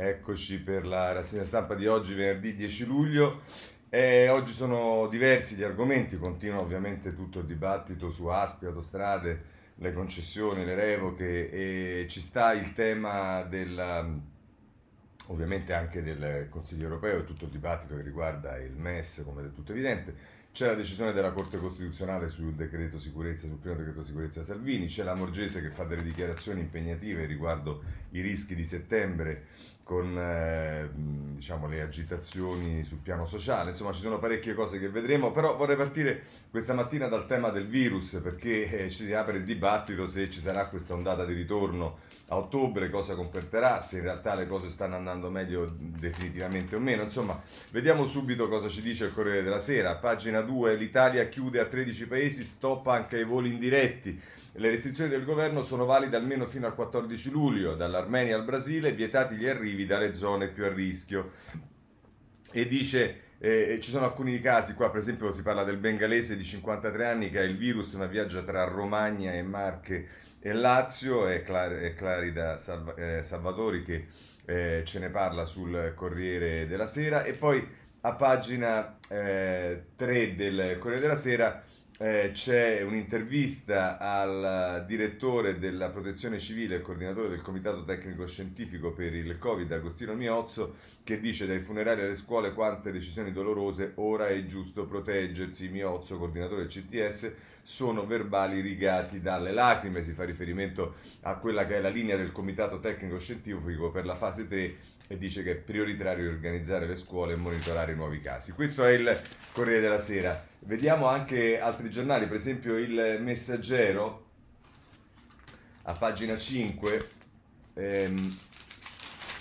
Eccoci per la rassegna stampa di oggi, venerdì 10 luglio. Eh, oggi sono diversi gli argomenti, continua ovviamente tutto il dibattito su ASPI, autostrade, le concessioni, le revoche e ci sta il tema del, ovviamente anche del Consiglio europeo e tutto il dibattito che riguarda il MES, come è tutto evidente. C'è la decisione della Corte Costituzionale sul decreto sicurezza, sul primo decreto sicurezza Salvini, c'è la Morgese che fa delle dichiarazioni impegnative riguardo i rischi di settembre con eh, diciamo, le agitazioni sul piano sociale, insomma ci sono parecchie cose che vedremo, però vorrei partire questa mattina dal tema del virus perché eh, ci si apre il dibattito se ci sarà questa ondata di ritorno a ottobre, cosa comporterà, se in realtà le cose stanno andando meglio definitivamente o meno, insomma vediamo subito cosa ci dice il Corriere della Sera, pagina 2, l'Italia chiude a 13 paesi, stop anche ai voli indiretti. Le restrizioni del governo sono valide almeno fino al 14 luglio, dall'Armenia al Brasile, vietati gli arrivi dalle zone più a rischio. E dice, eh, ci sono alcuni casi, qua per esempio si parla del bengalese di 53 anni che ha il virus ma viaggia tra Romagna e Marche e Lazio, è, Clar- è Clarida Salva- eh, Salvatori che eh, ce ne parla sul Corriere della Sera. E poi a pagina 3 eh, del Corriere della Sera eh, c'è un'intervista al direttore della protezione civile e coordinatore del comitato tecnico scientifico per il Covid, Agostino Miozzo, che dice dai funerali alle scuole quante decisioni dolorose, ora è giusto proteggersi. Miozzo, coordinatore del CTS, sono verbali rigati dalle lacrime, si fa riferimento a quella che è la linea del comitato tecnico scientifico per la fase 3 e dice che è prioritario organizzare le scuole e monitorare i nuovi casi. Questo è il Corriere della Sera. Vediamo anche altri giornali, per esempio il Messaggero a pagina 5 ehm,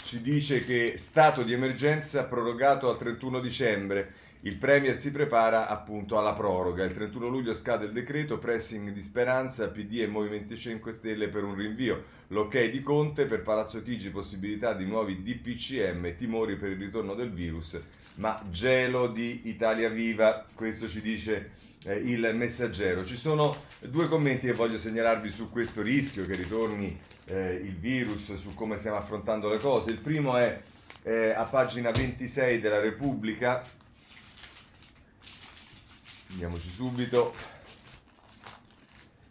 ci dice che stato di emergenza prorogato al 31 dicembre. Il Premier si prepara appunto alla proroga. Il 31 luglio scade il decreto, pressing di Speranza, PD e Movimento 5 Stelle per un rinvio. L'ok di Conte per Palazzo Chigi, possibilità di nuovi DPCM, timori per il ritorno del virus, ma gelo di Italia Viva. Questo ci dice eh, il messaggero. Ci sono due commenti che voglio segnalarvi su questo rischio che ritorni eh, il virus, su come stiamo affrontando le cose. Il primo è eh, a pagina 26 della Repubblica Andiamoci subito.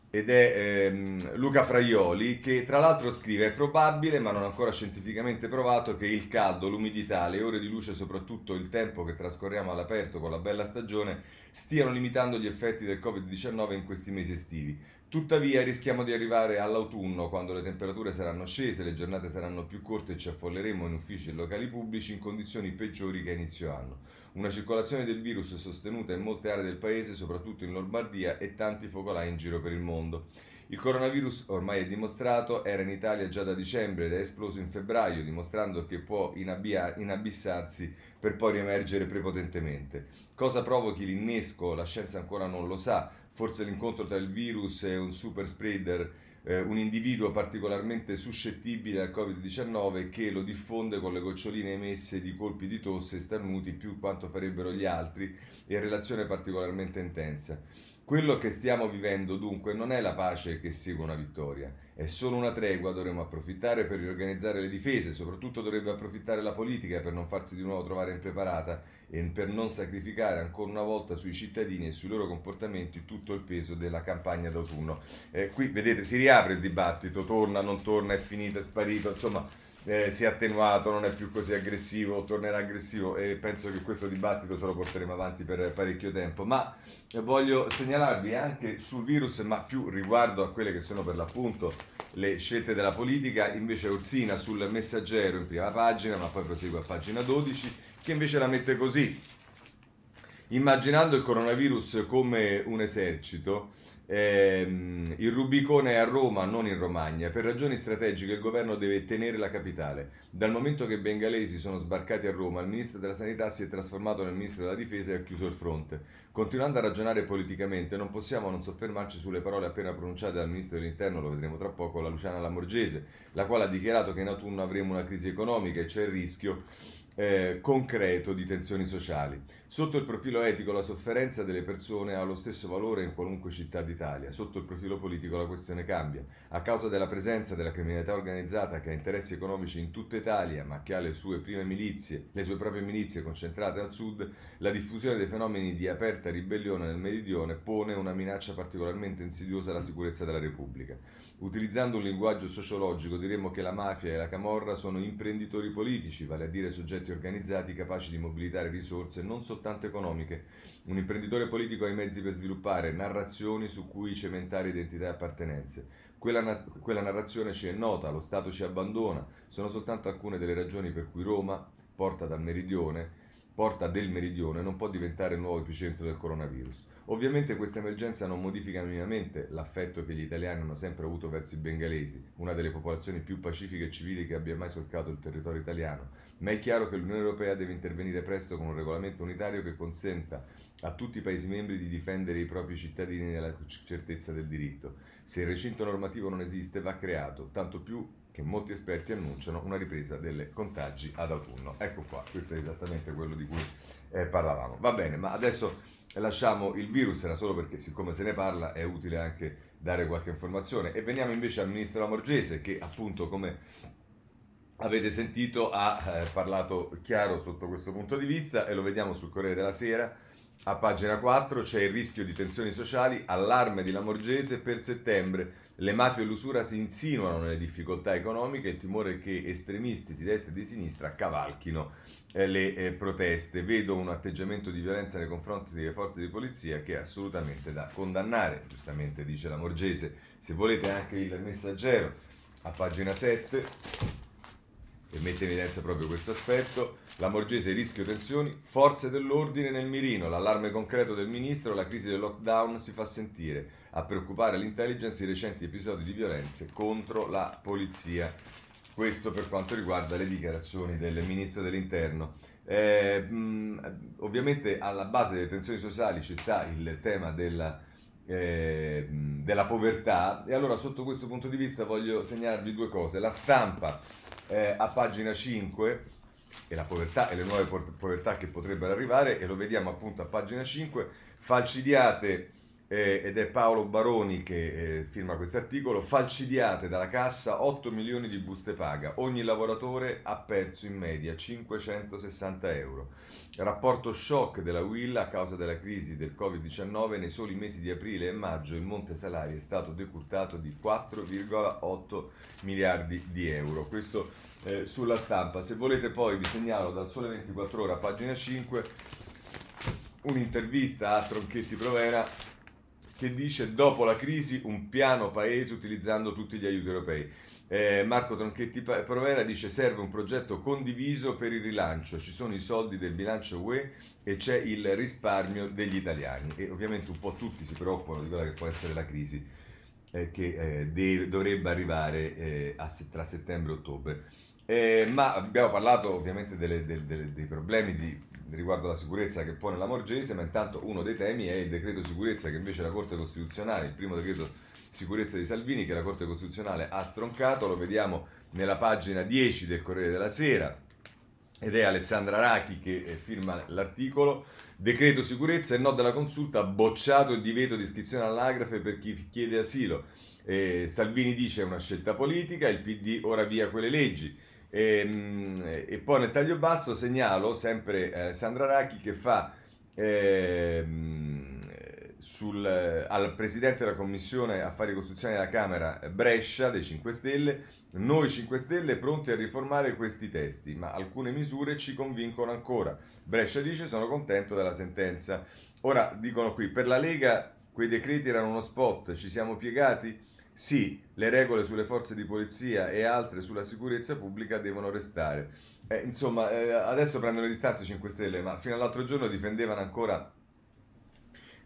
Ed è ehm, Luca Fraioli che tra l'altro scrive è probabile ma non ancora scientificamente provato che il caldo, l'umidità, le ore di luce soprattutto il tempo che trascorriamo all'aperto con la bella stagione stiano limitando gli effetti del Covid-19 in questi mesi estivi. Tuttavia rischiamo di arrivare all'autunno quando le temperature saranno scese, le giornate saranno più corte e ci affolleremo in uffici e locali pubblici in condizioni peggiori che a inizio anno. Una circolazione del virus sostenuta in molte aree del paese, soprattutto in Lombardia, e tanti focolai in giro per il mondo. Il coronavirus, ormai è dimostrato, era in Italia già da dicembre ed è esploso in febbraio, dimostrando che può inabbia- inabissarsi per poi riemergere prepotentemente. Cosa provochi l'innesco? La scienza ancora non lo sa, forse l'incontro tra il virus e un super spreader, eh, un individuo particolarmente suscettibile al Covid-19 che lo diffonde con le goccioline emesse di colpi di tosse e starnuti più quanto farebbero gli altri e relazione particolarmente intensa. Quello che stiamo vivendo dunque non è la pace che segue una vittoria, è solo una tregua, dovremo approfittare per riorganizzare le difese, soprattutto dovrebbe approfittare la politica per non farsi di nuovo trovare impreparata e per non sacrificare ancora una volta sui cittadini e sui loro comportamenti tutto il peso della campagna d'autunno. Eh, qui vedete si riapre il dibattito, torna, non torna, è finito, è sparito, insomma eh, si è attenuato, non è più così aggressivo, tornerà aggressivo e penso che questo dibattito ce lo porteremo avanti per parecchio tempo. Ma voglio segnalarvi anche sul virus, ma più riguardo a quelle che sono per l'appunto le scelte della politica, invece Ursina sul messaggero in prima pagina, ma poi prosegue a pagina 12, che invece la mette così. Immaginando il coronavirus come un esercito, ehm, il Rubicone è a Roma, non in Romagna. Per ragioni strategiche il governo deve tenere la capitale. Dal momento che i bengalesi sono sbarcati a Roma, il ministro della Sanità si è trasformato nel ministro della Difesa e ha chiuso il fronte. Continuando a ragionare politicamente, non possiamo non soffermarci sulle parole appena pronunciate dal ministro dell'Interno, lo vedremo tra poco, la Luciana Lamorgese, la quale ha dichiarato che in autunno avremo una crisi economica e c'è il rischio eh, concreto di tensioni sociali. Sotto il profilo etico la sofferenza delle persone ha lo stesso valore in qualunque città d'Italia Italia. Sotto il profilo politico la questione cambia. A causa della presenza della criminalità organizzata che ha interessi economici in tutta Italia, ma che ha le sue prime milizie, le sue proprie milizie concentrate al sud, la diffusione dei fenomeni di aperta ribellione nel meridione pone una minaccia particolarmente insidiosa alla sicurezza della Repubblica. Utilizzando un linguaggio sociologico diremmo che la mafia e la camorra sono imprenditori politici, vale a dire soggetti organizzati capaci di mobilitare risorse non soltanto economiche. Un imprenditore politico ha i mezzi per sviluppare narrazioni su cui cementare identità e appartenenze. Quella, na- quella narrazione ci è nota, lo Stato ci abbandona, sono soltanto alcune delle ragioni per cui Roma, porta dal meridione, porta del meridione, non può diventare il nuovo epicentro del coronavirus. Ovviamente questa emergenza non modifica minimamente l'affetto che gli italiani hanno sempre avuto verso i bengalesi, una delle popolazioni più pacifiche e civili che abbia mai solcato il territorio italiano, ma è chiaro che l'Unione Europea deve intervenire presto con un regolamento unitario che consenta a tutti i Paesi membri di difendere i propri cittadini nella certezza del diritto. Se il recinto normativo non esiste, va creato, tanto più che molti esperti annunciano una ripresa delle contagi ad autunno. Ecco qua, questo è esattamente quello di cui eh, parlavamo. Va bene, ma adesso lasciamo il virus, era solo perché siccome se ne parla è utile anche dare qualche informazione. E veniamo invece al ministro Lamorgese che appunto come avete sentito ha eh, parlato chiaro sotto questo punto di vista e lo vediamo sul Corriere della Sera a pagina 4 c'è il rischio di tensioni sociali, allarme di Lamorgese per settembre. Le mafie e l'usura si insinuano nelle difficoltà economiche, il timore che estremisti di destra e di sinistra cavalchino eh, le eh, proteste. Vedo un atteggiamento di violenza nei confronti delle forze di polizia che è assolutamente da condannare, giustamente dice Lamorgese. Se volete anche il messaggero a pagina 7 che mette in evidenza proprio questo aspetto. La Morgese rischio tensioni, forze dell'ordine nel mirino, l'allarme concreto del ministro, la crisi del lockdown si fa sentire. A preoccupare l'intelligence i recenti episodi di violenze contro la polizia. Questo per quanto riguarda le dichiarazioni del ministro dell'interno. Eh, mh, ovviamente alla base delle tensioni sociali ci sta il tema della, eh, della povertà e allora sotto questo punto di vista voglio segnalarvi due cose. La stampa eh, a pagina 5 e la povertà e le nuove povertà che potrebbero arrivare e lo vediamo appunto a pagina 5 falcidiate eh, ed è Paolo Baroni che eh, firma questo articolo. Falcidiate dalla cassa 8 milioni di buste paga. Ogni lavoratore ha perso in media 560 euro. Rapporto shock della Will a causa della crisi del Covid-19 nei soli mesi di aprile e maggio il monte salari è stato decurtato di 4,8 miliardi di euro. Questo eh, sulla stampa. Se volete poi vi segnalo dal Sole 24 ore a pagina 5 un'intervista a Tronchetti Provera che dice dopo la crisi un piano paese utilizzando tutti gli aiuti europei. Eh, Marco Tronchetti Provera dice serve un progetto condiviso per il rilancio, ci sono i soldi del bilancio UE e c'è il risparmio degli italiani e ovviamente un po' tutti si preoccupano di quella che può essere la crisi eh, che eh, deve, dovrebbe arrivare eh, a, tra settembre e ottobre. Eh, ma abbiamo parlato ovviamente delle, delle, delle, dei problemi di riguardo alla sicurezza che pone la Morgese, ma intanto uno dei temi è il decreto sicurezza che invece la Corte Costituzionale, il primo decreto sicurezza di Salvini che la Corte Costituzionale ha stroncato, lo vediamo nella pagina 10 del Corriere della Sera ed è Alessandra Rachi che eh, firma l'articolo. Decreto sicurezza e no della consulta, bocciato il divieto di iscrizione all'agrafe per chi chiede asilo. Eh, Salvini dice è una scelta politica, il PD ora via quelle leggi. E, ehm, e, poi nel taglio basso segnalo sempre eh, Sandra Racchi che fa eh, sul, al presidente della commissione affari costituzionali della Camera Brescia dei 5 Stelle noi 5 Stelle pronti a riformare questi testi ma alcune misure ci convincono ancora Brescia dice sono contento della sentenza ora dicono qui per la Lega quei decreti erano uno spot ci siamo piegati sì, le regole sulle forze di polizia e altre sulla sicurezza pubblica devono restare. Eh, insomma, eh, adesso prendono le distanze 5 Stelle, ma fino all'altro giorno difendevano ancora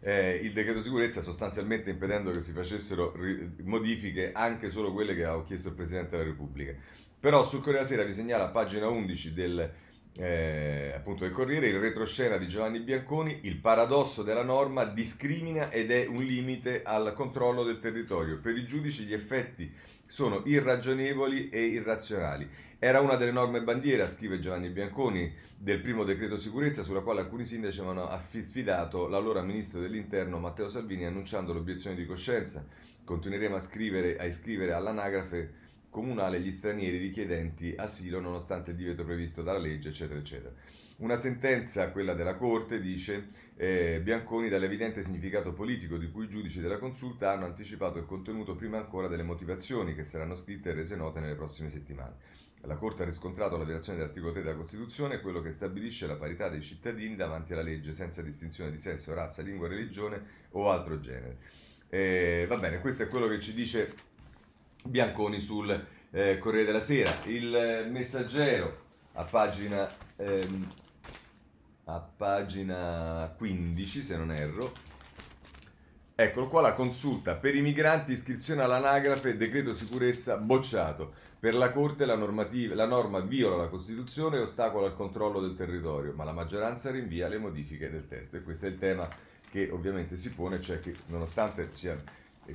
eh, il decreto sicurezza sostanzialmente impedendo che si facessero ri- modifiche anche solo quelle che ha chiesto il Presidente della Repubblica. Però sul Corriere della Sera vi segnala a pagina 11 del eh, appunto del Corriere, il retroscena di Giovanni Bianconi, il paradosso della norma discrimina ed è un limite al controllo del territorio. Per i giudici gli effetti sono irragionevoli e irrazionali Era una delle norme bandiera, scrive Giovanni Bianconi, del primo decreto sicurezza sulla quale alcuni sindaci avevano sfidato l'allora ministro dell'interno Matteo Salvini annunciando l'obiezione di coscienza. Continueremo a, scrivere, a iscrivere all'anagrafe comunale gli stranieri richiedenti asilo nonostante il divieto previsto dalla legge, eccetera, eccetera. Una sentenza, quella della Corte, dice eh, Bianconi dall'evidente significato politico di cui i giudici della consulta hanno anticipato il contenuto prima ancora delle motivazioni che saranno scritte e rese note nelle prossime settimane. La Corte ha riscontrato la violazione dell'articolo 3 della Costituzione, quello che stabilisce la parità dei cittadini davanti alla legge senza distinzione di sesso, razza, lingua, religione o altro genere. Eh, va bene, questo è quello che ci dice Bianconi sul eh, Corriere della Sera. Il eh, messaggero a pagina, ehm, a pagina 15, se non erro. Eccolo qua la consulta per i migranti, iscrizione all'anagrafe, decreto sicurezza bocciato. Per la Corte la, la, norma viola la Costituzione e ostacola il controllo del territorio, ma la maggioranza rinvia le modifiche del testo. E questo è il tema che ovviamente si pone, cioè che nonostante sia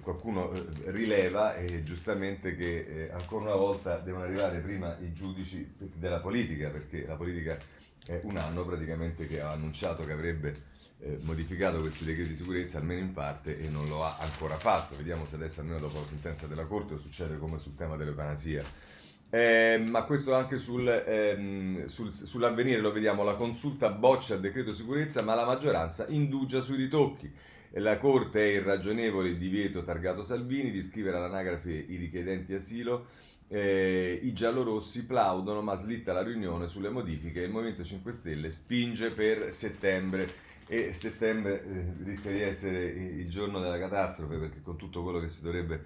qualcuno eh, rileva e giustamente che eh, ancora una volta devono arrivare prima i giudici della politica, perché la politica è un anno praticamente che ha annunciato che avrebbe eh, modificato questi decreti di sicurezza almeno in parte e non lo ha ancora fatto. Vediamo se adesso almeno dopo la sentenza della Corte succede come sul tema dell'eutanasia. Eh, ma questo anche sul, ehm, sul, sull'avvenire lo vediamo, la consulta boccia il decreto sicurezza ma la maggioranza indugia sui ritocchi. La Corte è irragionevole il divieto targato Salvini di scrivere all'anagrafe i richiedenti asilo. Eh, I giallorossi plaudono ma slitta la riunione sulle modifiche il Movimento 5 Stelle spinge per settembre e settembre eh, rischia di essere il giorno della catastrofe perché con tutto quello che si dovrebbe,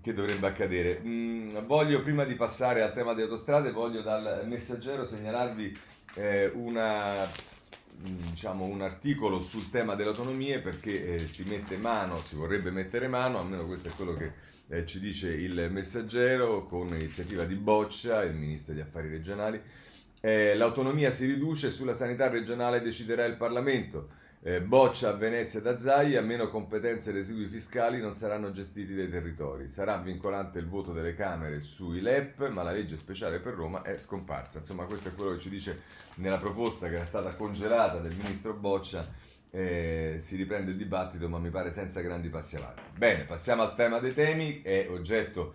che dovrebbe accadere. Mm, voglio prima di passare al tema delle autostrade, voglio dal messaggero segnalarvi eh, una diciamo, un articolo sul tema delle autonomie perché eh, si mette mano, si vorrebbe mettere mano, almeno questo è quello che eh, ci dice il messaggero con iniziativa di Boccia, il ministro degli affari regionali. Eh, l'autonomia si riduce, sulla sanità regionale deciderà il Parlamento. Eh, boccia a Venezia da Zaia, meno competenze e residui fiscali non saranno gestiti dai territori. Sarà vincolante il voto delle Camere sui LEP, ma la legge speciale per Roma è scomparsa. Insomma, questo è quello che ci dice nella proposta che era stata congelata del ministro Boccia. Eh, si riprende il dibattito, ma mi pare senza grandi passi avanti. Bene, passiamo al tema dei temi, è oggetto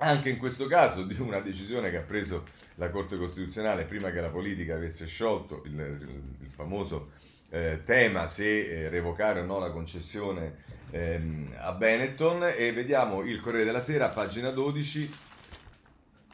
anche in questo caso di una decisione che ha preso la Corte Costituzionale prima che la politica avesse sciolto il, il, il famoso eh, tema se eh, revocare o no la concessione ehm, a Benetton e vediamo il Corriere della Sera, pagina 12.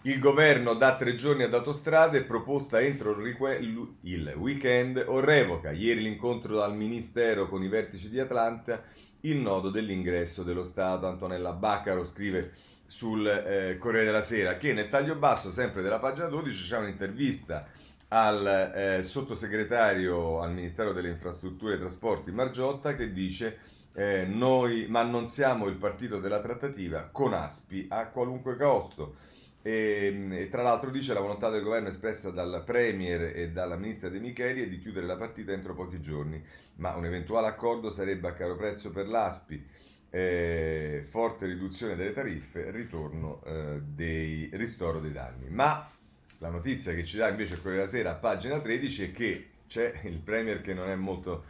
Il governo dà tre giorni ad autostrade, proposta entro il weekend o revoca. Ieri l'incontro al Ministero con i vertici di Atlanta, il nodo dell'ingresso dello Stato. Antonella Baccaro scrive sul eh, Corriere della Sera che nel taglio basso, sempre della pagina 12, c'è un'intervista al eh, sottosegretario al Ministero delle Infrastrutture e Trasporti Margiotta che dice eh, noi ma non siamo il partito della trattativa con Aspi a qualunque costo e, e, tra l'altro dice la volontà del governo espressa dal Premier e dalla Ministra De Micheli è di chiudere la partita entro pochi giorni ma un eventuale accordo sarebbe a caro prezzo per l'Aspi. Eh, forte riduzione delle tariffe ritorno eh, dei ristoro dei danni ma la notizia che ci dà invece Corriere della Sera a pagina 13 è che c'è il Premier che non è molto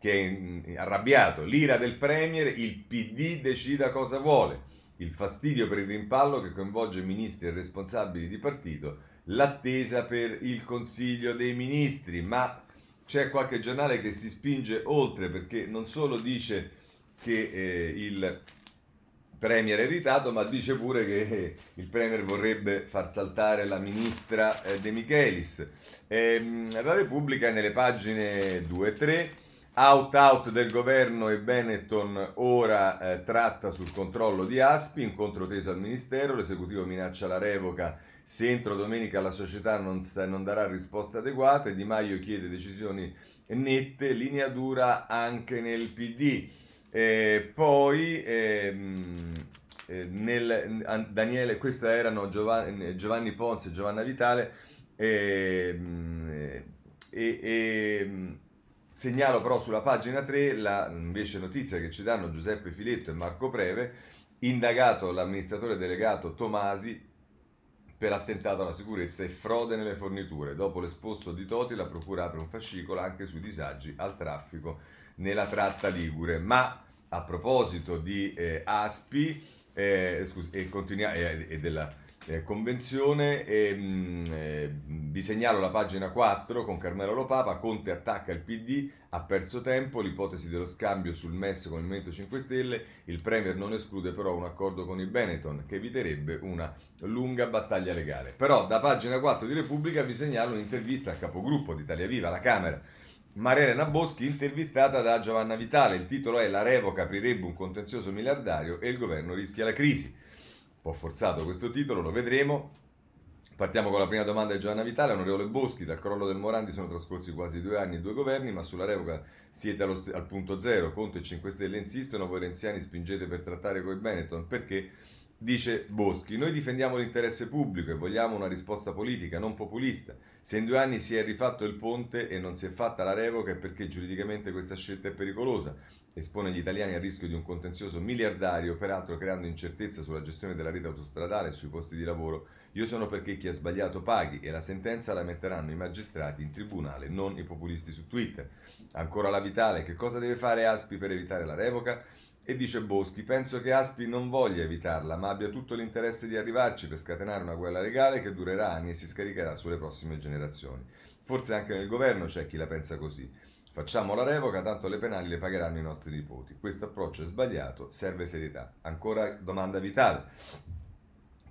che è arrabbiato, l'ira del Premier, il PD decida cosa vuole, il fastidio per il rimpallo che coinvolge ministri e responsabili di partito, l'attesa per il Consiglio dei Ministri, ma c'è qualche giornale che si spinge oltre perché non solo dice che eh, il Premier è irritato, ma dice pure che il Premier vorrebbe far saltare la ministra eh, De Michelis. Eh, la Repubblica nelle pagine 2 e 3, out out del governo e Benetton ora eh, tratta sul controllo di Aspi, incontro teso al Ministero, l'esecutivo minaccia la revoca se entro domenica la società non, non darà risposte adeguate, Di Maio chiede decisioni nette, linea dura anche nel PD. E poi ehm, eh, nel, Daniele, questi erano Giovanni, Giovanni Ponzi e Giovanna Vitale. Ehm, e, e, segnalo però sulla pagina 3 la invece notizia che ci danno Giuseppe Filetto e Marco Preve, indagato l'amministratore delegato Tomasi per attentato alla sicurezza e frode nelle forniture. Dopo l'esposto di Toti, la Procura apre un fascicolo anche sui disagi al traffico nella tratta Ligure. Ma a proposito di eh, Aspi eh, scusi, e, continua- e, e della eh, convenzione. Mh, mm, eh, vi segnalo la pagina 4 con Carmelo Lopapa. Conte attacca il PD, ha perso tempo. L'ipotesi dello scambio sul MES con il Movimento 5 Stelle. Il Premier non esclude però un accordo con i Benetton che eviterebbe una lunga battaglia legale. Però da pagina 4 di Repubblica vi segnalo un'intervista al capogruppo di Italia Viva alla Camera. Maria Boschi intervistata da Giovanna Vitale. Il titolo è La revoca aprirebbe un contenzioso miliardario e il governo rischia la crisi po' forzato questo titolo, lo vedremo. Partiamo con la prima domanda di Giovanna Vitale. Onorevole Boschi, dal crollo del Morandi sono trascorsi quasi due anni e due governi, ma sulla revoca siete allo, al punto zero. Conto e 5 Stelle insistono, voi renziani spingete per trattare con i Benetton perché Dice Boschi, noi difendiamo l'interesse pubblico e vogliamo una risposta politica, non populista. Se in due anni si è rifatto il ponte e non si è fatta la revoca è perché giuridicamente questa scelta è pericolosa espone gli italiani al rischio di un contenzioso miliardario, peraltro creando incertezza sulla gestione della rete autostradale e sui posti di lavoro. Io sono perché chi ha sbagliato paghi e la sentenza la metteranno i magistrati in tribunale, non i populisti su Twitter. Ancora la Vitale, che cosa deve fare Aspi per evitare la revoca? E dice Boschi, penso che Aspi non voglia evitarla, ma abbia tutto l'interesse di arrivarci per scatenare una guerra legale che durerà anni e si scaricherà sulle prossime generazioni. Forse anche nel governo c'è chi la pensa così. Facciamo la revoca, tanto le penali le pagheranno i nostri nipoti. Questo approccio è sbagliato, serve serietà. Ancora domanda vitale.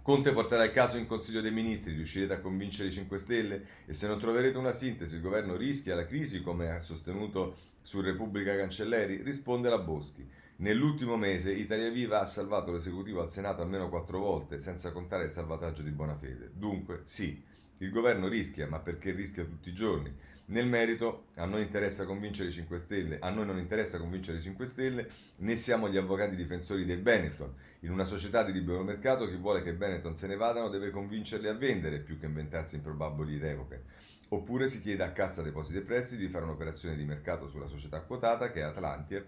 Conte porterà il caso in Consiglio dei Ministri, riuscirete a convincere i 5 Stelle? E se non troverete una sintesi, il governo rischia la crisi, come ha sostenuto su Repubblica Cancelleri? Risponde la Boschi. Nell'ultimo mese Italia Viva ha salvato l'esecutivo al Senato almeno quattro volte, senza contare il salvataggio di Bonafede. Dunque, sì, il governo rischia, ma perché rischia tutti i giorni? Nel merito, a noi interessa convincere i 5 Stelle, a noi non interessa convincere i 5 Stelle, né siamo gli avvocati difensori dei Benetton. In una società di libero mercato, chi vuole che Benetton se ne vadano deve convincerli a vendere più che inventarsi improbabili revoche. Oppure si chiede a Cassa Depositi e Prestiti di fare un'operazione di mercato sulla società quotata che è Atlantia,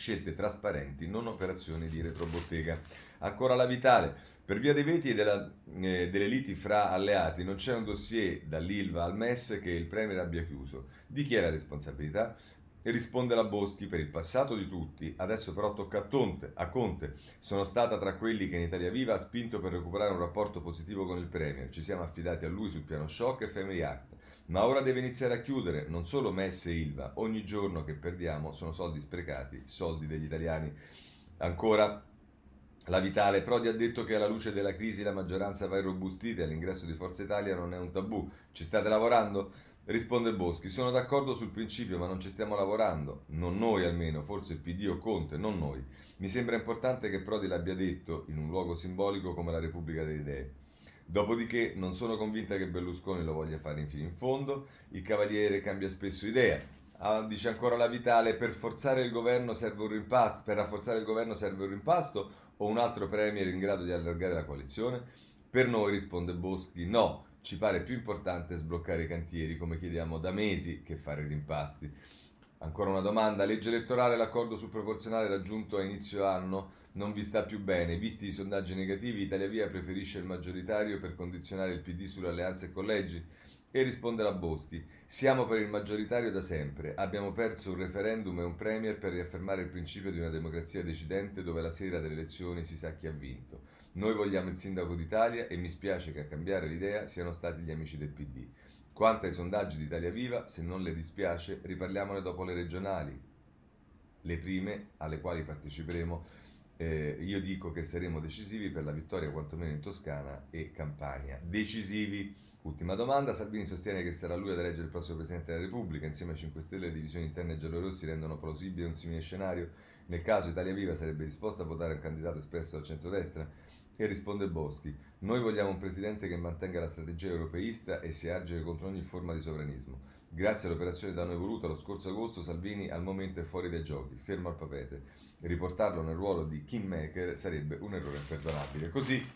scelte trasparenti, non operazioni di retrobottega. Ancora la Vitale. Per via dei veti e della, eh, delle liti fra alleati non c'è un dossier dall'ILVA al MES che il Premier abbia chiuso. Di chi è la responsabilità? E risponde la Boschi per il passato di tutti, adesso però tocca a, Tonte, a Conte. Sono stata tra quelli che in Italia Viva ha spinto per recuperare un rapporto positivo con il Premier. Ci siamo affidati a lui sul piano shock e Family Act. Ma ora deve iniziare a chiudere, non solo MES e ILVA. Ogni giorno che perdiamo sono soldi sprecati, soldi degli italiani. Ancora la Vitale Prodi ha detto che alla luce della crisi la maggioranza va irrobustita e l'ingresso di Forza Italia non è un tabù. Ci state lavorando? Risponde Boschi, sono d'accordo sul principio ma non ci stiamo lavorando, non noi almeno, forse PD o Conte, non noi. Mi sembra importante che Prodi l'abbia detto in un luogo simbolico come la Repubblica delle Idee. Dopodiché non sono convinta che Berlusconi lo voglia fare fino in fondo, il Cavaliere cambia spesso idea. Ah, dice ancora la Vitale, per forzare il governo serve un rimpasto, per rafforzare il governo serve un rimpasto o un altro premier in grado di allargare la coalizione? Per noi, risponde Boschi, no, ci pare più importante sbloccare i cantieri, come chiediamo da mesi, che fare rimpasti. Ancora una domanda, legge elettorale, l'accordo sul proporzionale raggiunto a inizio anno non vi sta più bene, visti i sondaggi negativi, Italia Via preferisce il maggioritario per condizionare il PD sulle alleanze e collegi? E risponde la Boschi, siamo per il maggioritario da sempre, abbiamo perso un referendum e un premier per riaffermare il principio di una democrazia decidente dove la sera delle elezioni si sa chi ha vinto. Noi vogliamo il sindaco d'Italia e mi spiace che a cambiare l'idea siano stati gli amici del PD. Quanto ai sondaggi di Italia Viva, se non le dispiace, riparliamone dopo le regionali, le prime alle quali parteciperemo. Eh, io dico che saremo decisivi per la vittoria quantomeno in Toscana e Campania. Decisivi Ultima domanda, Salvini sostiene che sarà lui ad eleggere il prossimo Presidente della Repubblica, insieme a 5 Stelle le divisioni interne giallorossi rendono plausibile un simile scenario, nel caso Italia Viva sarebbe disposta a votare un candidato espresso dal centrodestra? E risponde Boschi, noi vogliamo un Presidente che mantenga la strategia europeista e si argine contro ogni forma di sovranismo. Grazie all'operazione da noi voluta lo scorso agosto, Salvini al momento è fuori dai giochi, fermo al papete. Riportarlo nel ruolo di kingmaker sarebbe un errore imperdonabile. Così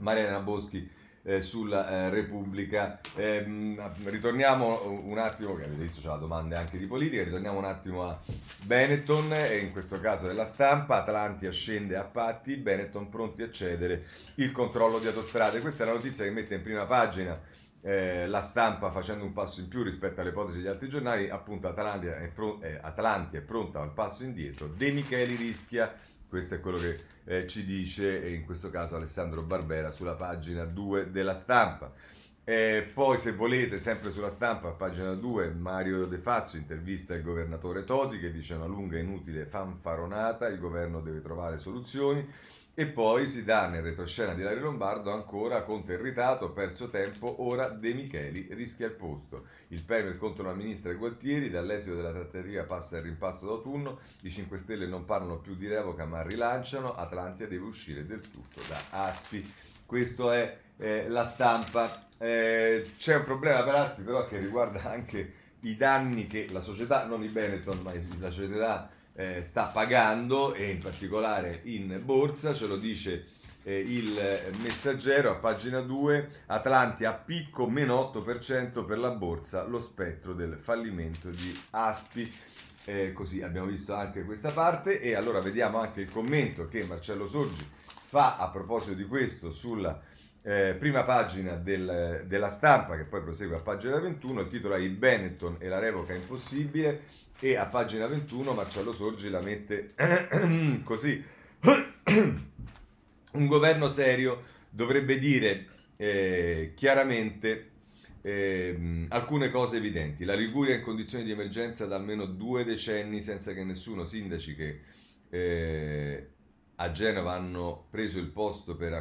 Mariana Boschi eh, sulla eh, Repubblica. Eh, ritorniamo un attimo, che avete visto c'è la domanda anche di politica, ritorniamo un attimo a Benetton, e in questo caso della stampa, Atlantia scende a patti, Benetton pronti a cedere il controllo di autostrade. Questa è la notizia che mette in prima pagina eh, la stampa facendo un passo in più rispetto alle ipotesi degli altri giornali, appunto Atlantia è, pro- eh, Atlantia è pronta al passo indietro, De Micheli rischia questo è quello che eh, ci dice in questo caso Alessandro Barbera sulla pagina 2 della stampa. Eh, poi se volete, sempre sulla stampa, pagina 2, Mario De Fazio intervista il governatore Toti che dice una lunga e inutile fanfaronata, il governo deve trovare soluzioni. E poi si dà nel retroscena di Lario Lombardo ancora Conte irritato, perso tempo, ora De Micheli rischia il posto. Il Premier contro la ministra Gualtieri, dall'esito della trattativa passa il rimpasto d'autunno, i 5 Stelle non parlano più di revoca ma rilanciano, Atlantia deve uscire del tutto da Aspi. Questo è eh, la stampa. Eh, c'è un problema per Aspi però che riguarda anche i danni che la società, non i Benetton, ma la società eh, sta pagando e in particolare in borsa, ce lo dice eh, il messaggero a pagina 2, Atlanti a picco meno 8% per la borsa, lo spettro del fallimento di Aspi. Eh, così abbiamo visto anche questa parte e allora vediamo anche il commento che Marcello Sorgi fa a proposito di questo sulla eh, prima pagina del, della stampa che poi prosegue a pagina 21, il titolo è Il Benetton e la revoca impossibile e a pagina 21 Marcello Sorgi la mette così. Un governo serio dovrebbe dire eh, chiaramente eh, alcune cose evidenti. La Liguria è in condizioni di emergenza da almeno due decenni senza che nessuno sindaci che eh, a Genova hanno preso il posto per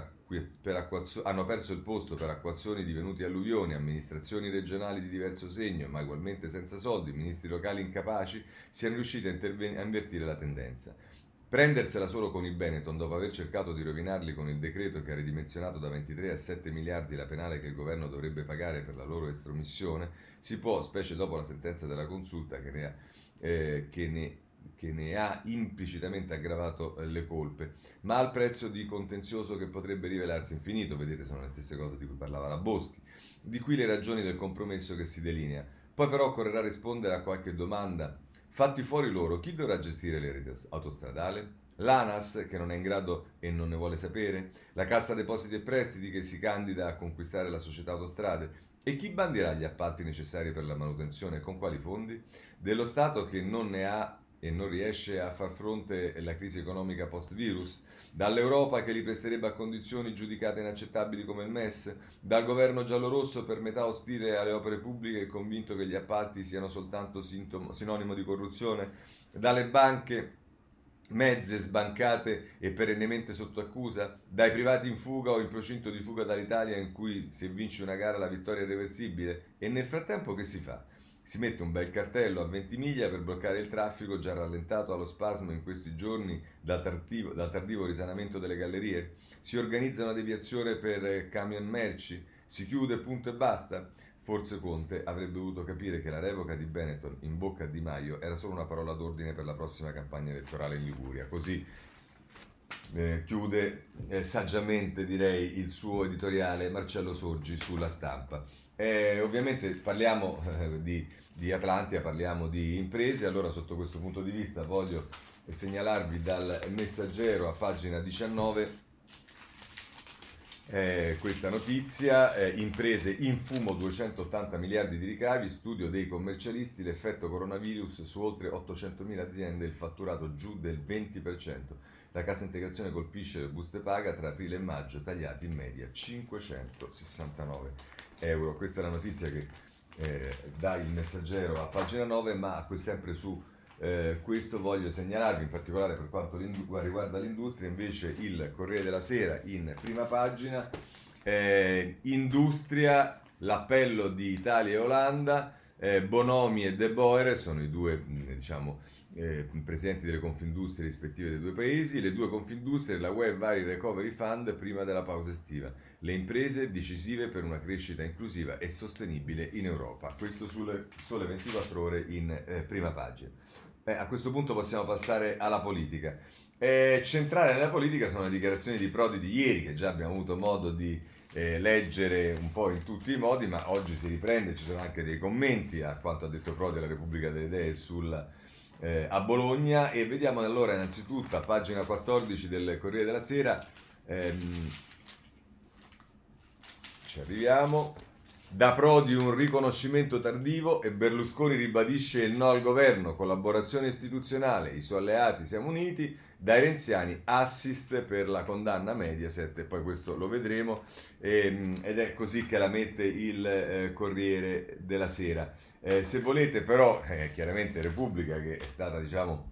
hanno perso il posto per acquazioni divenuti alluvioni, amministrazioni regionali di diverso segno, ma ugualmente senza soldi, ministri locali incapaci, siano riusciti a, interven- a invertire la tendenza. Prendersela solo con i Benetton dopo aver cercato di rovinarli con il decreto che ha ridimensionato da 23 a 7 miliardi la penale che il governo dovrebbe pagare per la loro estromissione, si può, specie dopo la sentenza della consulta che ne ha, eh, che ne che ne ha implicitamente aggravato eh, le colpe, ma al prezzo di contenzioso che potrebbe rivelarsi infinito, vedete sono le stesse cose di cui parlava la Boschi, di qui le ragioni del compromesso che si delinea. Poi però occorrerà rispondere a qualche domanda. Fatti fuori loro, chi dovrà gestire le reti autostradali? L'ANAS che non è in grado e non ne vuole sapere? La Cassa Depositi e Prestiti che si candida a conquistare la società autostrade? E chi bandirà gli appalti necessari per la manutenzione e con quali fondi? Dello Stato che non ne ha e non riesce a far fronte alla crisi economica post-virus, dall'Europa che li presterebbe a condizioni giudicate inaccettabili come il MES, dal governo giallorosso per metà ostile alle opere pubbliche e convinto che gli appalti siano soltanto sintomo, sinonimo di corruzione, dalle banche mezze sbancate e perennemente sotto accusa, dai privati in fuga o in procinto di fuga dall'Italia in cui se vince una gara la vittoria è irreversibile? E nel frattempo che si fa? Si mette un bel cartello a Ventimiglia per bloccare il traffico già rallentato allo spasmo in questi giorni dal tardivo, dal tardivo risanamento delle gallerie. Si organizza una deviazione per camion merci. Si chiude punto e basta. Forse Conte avrebbe dovuto capire che la revoca di Benetton in bocca a Di Maio era solo una parola d'ordine per la prossima campagna elettorale in Liguria. Così eh, chiude eh, saggiamente, direi, il suo editoriale Marcello Sorgi sulla stampa. Eh, ovviamente parliamo eh, di, di, Atlantia, parliamo di imprese, allora sotto questo punto di vista voglio segnalarvi dal messaggero a pagina 19 eh, questa notizia, eh, imprese in fumo 280 miliardi di ricavi, studio dei commercialisti, l'effetto coronavirus su oltre 800.000 aziende, il fatturato giù del 20%. La cassa integrazione colpisce le buste paga tra aprile e maggio, tagliati in media 569 euro. Questa è la notizia che eh, dà il messaggero a pagina 9, ma sempre su eh, questo voglio segnalarvi, in particolare per quanto riguarda l'industria, invece il Corriere della Sera in prima pagina, eh, industria, l'appello di Italia e Olanda, eh, Bonomi e De Boer sono i due diciamo, eh, presidenti delle confindustrie rispettive dei due paesi, le due confindustrie e la UE vari recovery fund prima della pausa estiva, le imprese decisive per una crescita inclusiva e sostenibile in Europa. Questo sulle sole 24 ore in eh, prima pagina. Eh, a questo punto possiamo passare alla politica. Eh, centrale nella politica sono le dichiarazioni di Prodi di ieri, che già abbiamo avuto modo di eh, leggere un po' in tutti i modi, ma oggi si riprende, ci sono anche dei commenti a quanto ha detto Prodi alla Repubblica delle Idee sul, eh, a Bologna e vediamo allora innanzitutto a pagina 14 del Corriere della Sera, ehm, ci arriviamo, da Prodi un riconoscimento tardivo e Berlusconi ribadisce il no al governo, collaborazione istituzionale, i suoi alleati siamo uniti, dai renziani assist per la condanna Mediaset poi questo lo vedremo ehm, ed è così che la mette il eh, Corriere della Sera. Eh, se volete però, eh, chiaramente Repubblica che è stata diciamo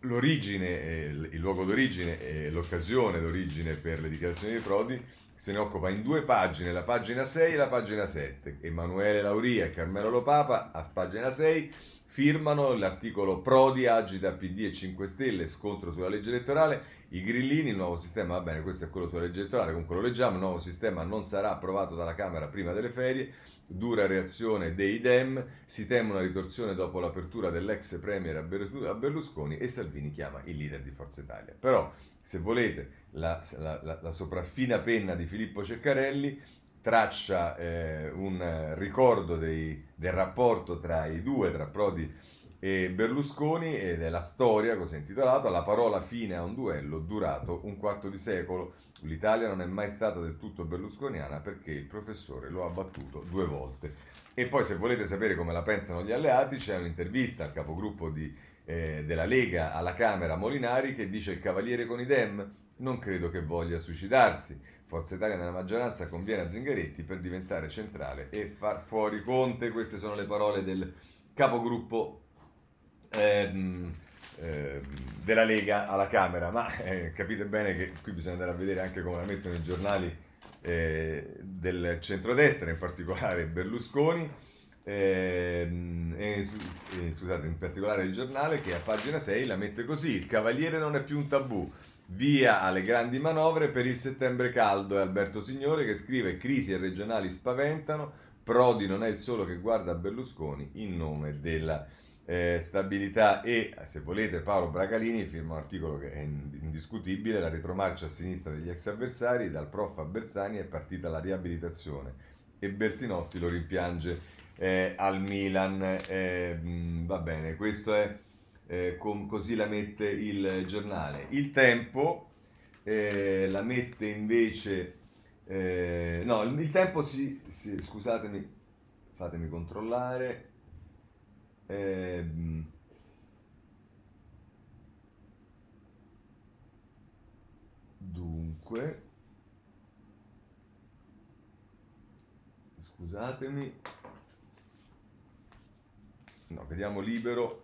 l'origine, eh, il luogo d'origine e l'occasione d'origine per le dichiarazioni di Prodi, se ne occupa in due pagine, la pagina 6 e la pagina 7. Emanuele Lauria e Carmelo Lopapa a pagina 6 firmano l'articolo Prodi agita PD e 5 Stelle, scontro sulla legge elettorale, i grillini, il nuovo sistema, va bene, questo è quello sulla legge elettorale, comunque lo leggiamo, il nuovo sistema non sarà approvato dalla Camera prima delle ferie, dura reazione dei Dem, si teme una ritorsione dopo l'apertura dell'ex premier a Berlusconi e Salvini chiama il leader di Forza Italia. Però, se volete, la, la, la, la sopraffina penna di Filippo Ceccarelli traccia eh, un ricordo dei, del rapporto tra i due, tra Prodi e Berlusconi, ed è la storia, così intitolata, la parola fine a un duello durato un quarto di secolo. L'Italia non è mai stata del tutto berlusconiana perché il professore lo ha battuto due volte. E poi se volete sapere come la pensano gli alleati, c'è un'intervista al capogruppo di, eh, della Lega alla Camera Molinari che dice il cavaliere con i Dem non credo che voglia suicidarsi. Forza Italia nella maggioranza conviene a Zingaretti per diventare centrale e far fuori Conte. Queste sono le parole del capogruppo ehm, ehm, della Lega alla Camera. Ma eh, capite bene che qui bisogna andare a vedere anche come la mettono i giornali eh, del centrodestra, in particolare Berlusconi. Eh, eh, scusate, in particolare il giornale che a pagina 6 la mette così: il cavaliere non è più un tabù. Via alle grandi manovre per il settembre caldo. È Alberto Signore che scrive: Crisi e regionali spaventano. Prodi non è il solo che guarda Berlusconi in nome della eh, stabilità. E se volete, Paolo Bragalini firma un articolo che è indiscutibile: La retromarcia a sinistra degli ex avversari. Dal prof a Bersani è partita la riabilitazione e Bertinotti lo rimpiange eh, al Milan. Eh, va bene, questo è eh, com- così la mette il giornale. Il tempo eh, la mette invece... Eh, no, il, tempo si, si, scusatemi, fatemi controllare. Ehm, dunque, scusatemi. No, vediamo libero.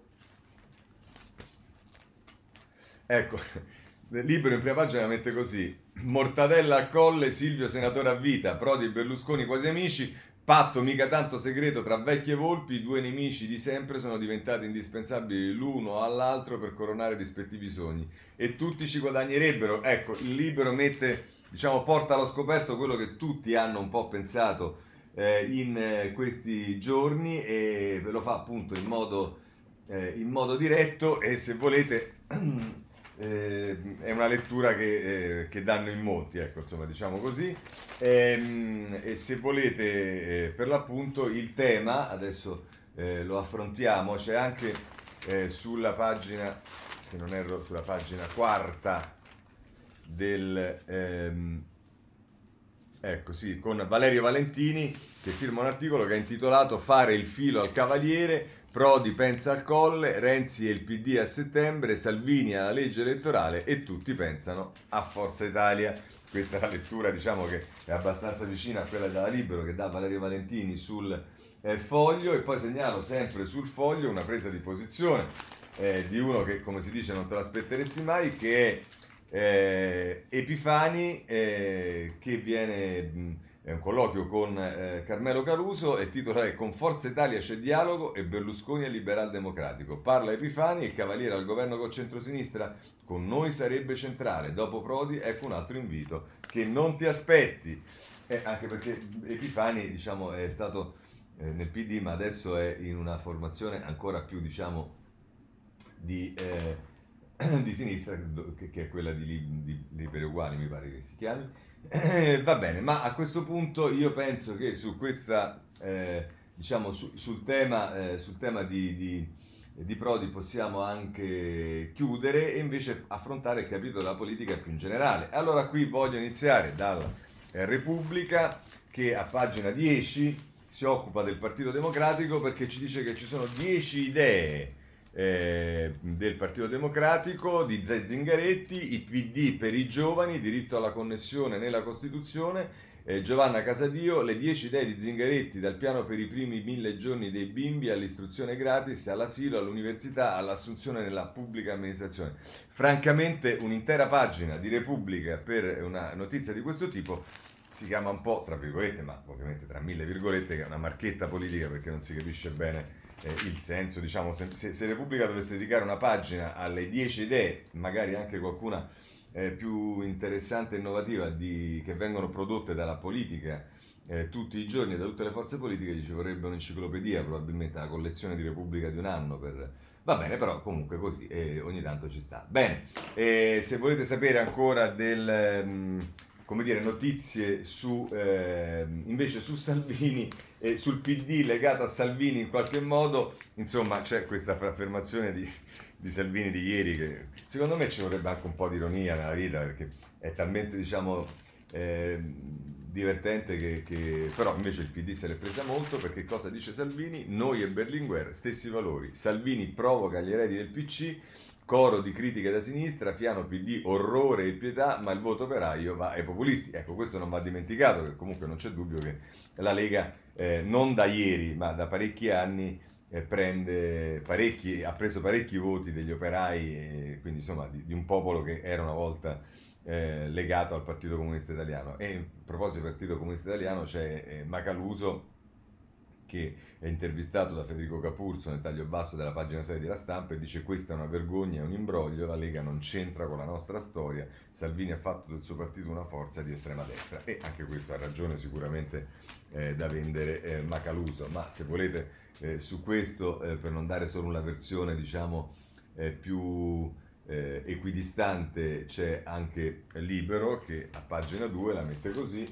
Ecco, libero in prima pagina mette così. Mortadella al colle, Silvio senatore a vita, Prodi e Berlusconi quasi amici, patto mica tanto segreto tra vecchie volpi, i due nemici di sempre sono diventati indispensabili l'uno all'altro per coronare i rispettivi sogni e tutti ci guadagnerebbero. Ecco, il libero mette, diciamo, porta allo scoperto quello che tutti hanno un po' pensato eh, in eh, questi giorni e ve lo fa appunto in modo, eh, in modo diretto e se volete eh, è una lettura che, eh, che, danno in molti, ecco, insomma, diciamo così. E, ehm, e se volete, eh, per l'appunto, il tema, adesso eh, lo affrontiamo, c'è anche eh, sulla pagina, se non erro, sulla pagina quarta del... Ehm, ecco sì, con Valerio Valentini che firma un articolo che è intitolato Fare il filo al cavaliere Prodi pensa al colle, Renzi e il PD a settembre, Salvini alla legge elettorale e tutti pensano a Forza Italia. Questa è la lettura, diciamo che è abbastanza vicina a quella della Libero che dà Valerio Valentini sul eh, foglio e poi segnalo sempre sul foglio una presa di posizione eh, di uno che, come si dice, non te l'aspetteresti mai, che è eh, Epifani, eh, che viene... Mh, è un colloquio con eh, Carmelo Caruso e il titolo è Con Forza Italia c'è dialogo e Berlusconi è liberal democratico. Parla Epifani, il cavaliere al governo col centrosinistra, con noi sarebbe centrale. Dopo Prodi ecco un altro invito, che non ti aspetti. Eh, anche perché Epifani diciamo, è stato eh, nel PD ma adesso è in una formazione ancora più diciamo, di... Eh, di sinistra, che, è quella di, di Liberi Uguali, mi pare che si chiami. Eh, va bene, ma a questo punto io penso che su questa, eh, diciamo, su, sul tema, eh, sul tema di, di, di, Prodi possiamo anche chiudere e invece affrontare il capitolo della politica più in generale. Allora qui voglio iniziare dalla Repubblica che a pagina 10 si occupa del Partito Democratico perché ci dice che ci sono 10 idee eh, del Partito Democratico, di Zingaretti, i PD per i giovani, diritto alla connessione nella Costituzione, eh, Giovanna Casadio, le 10 idee di Zingaretti dal piano per i primi mille giorni dei bimbi all'istruzione gratis, all'asilo, all'università, all'assunzione nella pubblica amministrazione. Francamente un'intera pagina di Repubblica per una notizia di questo tipo si chiama un po', tra virgolette, ma ovviamente tra mille virgolette, che è una marchetta politica perché non si capisce bene eh, il senso, diciamo, se, se, Repubblica dovesse dedicare una pagina alle dieci idee, magari anche qualcuna eh, più interessante e innovativa di, che vengono prodotte dalla politica eh, tutti i giorni da tutte le forze politiche, ci vorrebbe un'enciclopedia, probabilmente la collezione di Repubblica di un anno. Per... Va bene, però comunque così ogni tanto ci sta. Bene, eh, se volete sapere ancora del... Mh, mm, come dire, notizie su, eh, invece su Salvini e sul PD legato a Salvini in qualche modo, insomma c'è questa affermazione di, di Salvini di ieri che secondo me ci vorrebbe anche un po' di ironia nella vita perché è talmente diciamo eh, divertente che, che, però invece il PD se l'è presa molto perché cosa dice Salvini? Noi e Berlinguer stessi valori, Salvini provoca gli eredi del PC coro di critiche da sinistra, Fiano PD, orrore e pietà, ma il voto operaio va ai populisti. Ecco, questo non va dimenticato, che comunque non c'è dubbio che la Lega eh, non da ieri, ma da parecchi anni eh, parecchi, ha preso parecchi voti degli operai, eh, quindi insomma di, di, un popolo che era una volta eh, legato al Partito Comunista Italiano. E a proposito del Partito Comunista Italiano c'è eh, Macaluso che è intervistato da Federico Capurzo nel taglio basso della pagina 6 della stampa e dice questa è una vergogna, è un imbroglio, la Lega non c'entra con la nostra storia, Salvini ha fatto del suo partito una forza di estrema destra e anche questo ha ragione sicuramente eh, da vendere eh, Macaluso, ma se volete eh, su questo, eh, per non dare solo una versione diciamo eh, più eh, equidistante, c'è anche Libero che a pagina 2 la mette così.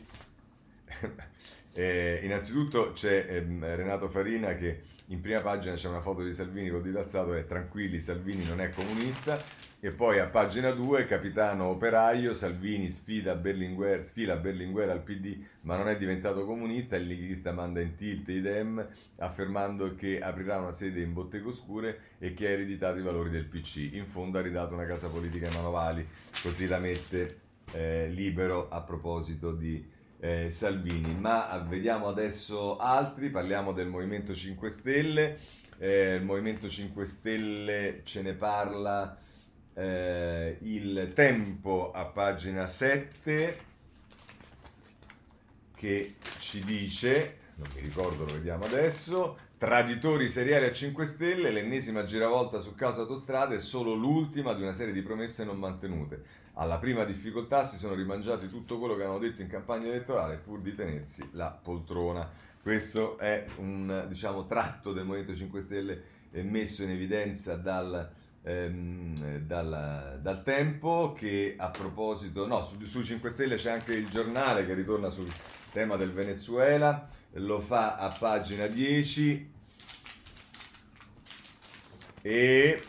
Eh, innanzitutto c'è ehm, Renato Farina che in prima pagina c'è una foto di Salvini con dito alzato e tranquilli Salvini non è comunista. E poi a pagina 2 capitano operaio Salvini sfida Berlinguer, sfila Berlinguer al PD ma non è diventato comunista il leghista manda in tilt i Dem affermando che aprirà una sede in Bottega Oscure e che ha ereditato i valori del PC in fondo ha ridato una casa politica ai manovali così la mette eh, libero a proposito di eh, Salvini. Ma vediamo adesso altri, parliamo del Movimento 5 Stelle. Eh, il Movimento 5 Stelle ce ne parla eh, il tempo a pagina 7 che ci dice, non mi ricordo, lo vediamo adesso, Traditori seriali a 5 Stelle, l'ennesima giravolta su caso autostrade è solo l'ultima di una serie di promesse non mantenute alla prima difficoltà si sono rimangiati tutto quello che hanno detto in campagna elettorale pur di tenersi la poltrona. Questo è un diciamo, tratto del Movimento 5 Stelle messo in evidenza dal, ehm, dal, dal, tempo che a proposito, no, su, su 5 Stelle c'è anche il giornale che ritorna sul tema del Venezuela, lo fa a pagina 10 e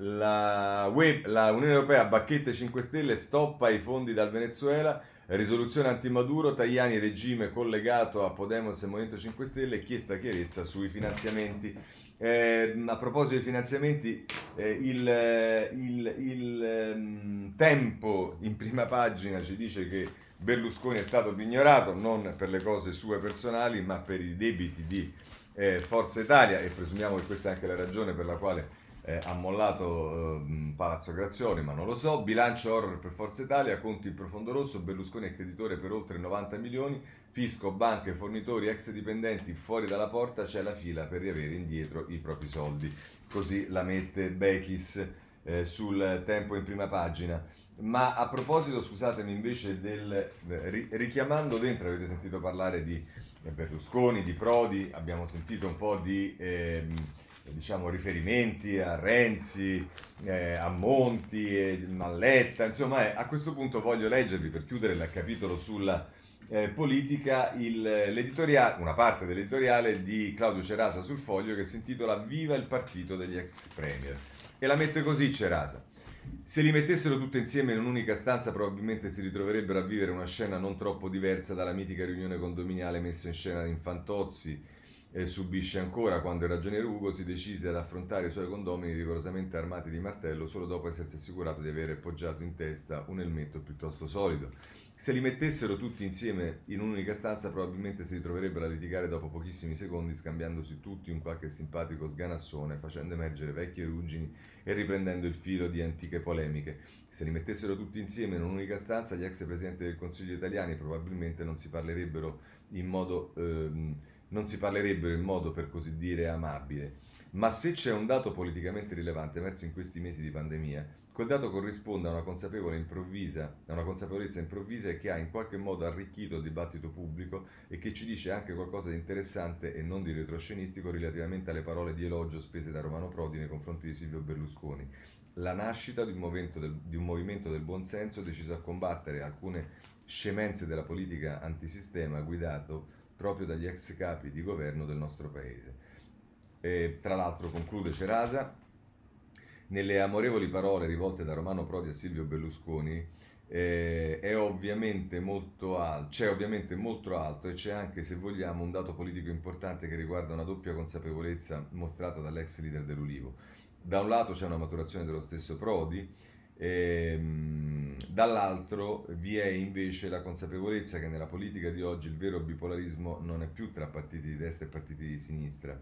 la, web, la Unione Europea bacchette 5 Stelle stoppa i fondi dal Venezuela. Risoluzione anti-Maduro, Tajani regime collegato a Podemos e Movimento 5 Stelle, chiesta chiarezza sui finanziamenti. Eh, a proposito dei finanziamenti, eh, il, il, il eh, tempo in prima pagina ci dice che Berlusconi è stato pignorato non per le cose sue personali, ma per i debiti di eh, Forza Italia e presumiamo che questa è anche la ragione per la quale eh, ha mollato eh, Palazzo Grazioni, ma non lo so. Bilancio horror per Forza Italia, conti in profondo rosso, Berlusconi è creditore per oltre 90 milioni, fisco, banche, fornitori, ex dipendenti fuori dalla porta, c'è la fila per riavere indietro i propri soldi. Così la mette Bechis eh, sul tempo in prima pagina. Ma a proposito, scusatemi invece del eh, richiamando dentro, avete sentito parlare di Berlusconi, di Prodi, abbiamo sentito un po' di... Ehm, diciamo, riferimenti a Renzi, eh, a Monti, eh, Malletta, insomma, eh, a questo punto voglio leggervi per chiudere il capitolo sulla eh, politica il, una parte dell'editoriale di Claudio Cerasa sul foglio che si intitola Viva il partito degli ex premier e la mette così Cerasa. Se li mettessero tutti insieme in un'unica stanza probabilmente si ritroverebbero a vivere una scena non troppo diversa dalla mitica riunione condominiale messa in scena in Fantozzi e subisce ancora quando il ragioniere Ugo si decise ad affrontare i suoi condomini rigorosamente armati di martello solo dopo essersi assicurato di aver appoggiato in testa un elmetto piuttosto solido. Se li mettessero tutti insieme in un'unica stanza probabilmente si ritroverebbero a litigare dopo pochissimi secondi scambiandosi tutti un qualche simpatico sganassone facendo emergere vecchie ruggini e riprendendo il filo di antiche polemiche. Se li mettessero tutti insieme in un'unica stanza gli ex presidenti del Consiglio italiani probabilmente non si parlerebbero in modo... Ehm, non si parlerebbero in modo per così dire amabile. Ma se c'è un dato politicamente rilevante emerso in questi mesi di pandemia, quel dato corrisponde a una, a una consapevolezza improvvisa e che ha in qualche modo arricchito il dibattito pubblico e che ci dice anche qualcosa di interessante e non di retroscenistico relativamente alle parole di elogio spese da Romano Prodi nei confronti di Silvio Berlusconi. La nascita di un movimento del, di un movimento del buonsenso deciso a combattere alcune scemenze della politica antisistema guidato proprio dagli ex capi di governo del nostro paese. E, tra l'altro conclude Cerasa, nelle amorevoli parole rivolte da Romano Prodi a Silvio Berlusconi eh, ovviamente alto, c'è ovviamente molto alto e c'è anche, se vogliamo, un dato politico importante che riguarda una doppia consapevolezza mostrata dall'ex leader dell'Ulivo. Da un lato c'è una maturazione dello stesso Prodi, ehm, dall'altro vi è invece la consapevolezza che nella politica di oggi il vero bipolarismo non è più tra partiti di destra e partiti di sinistra,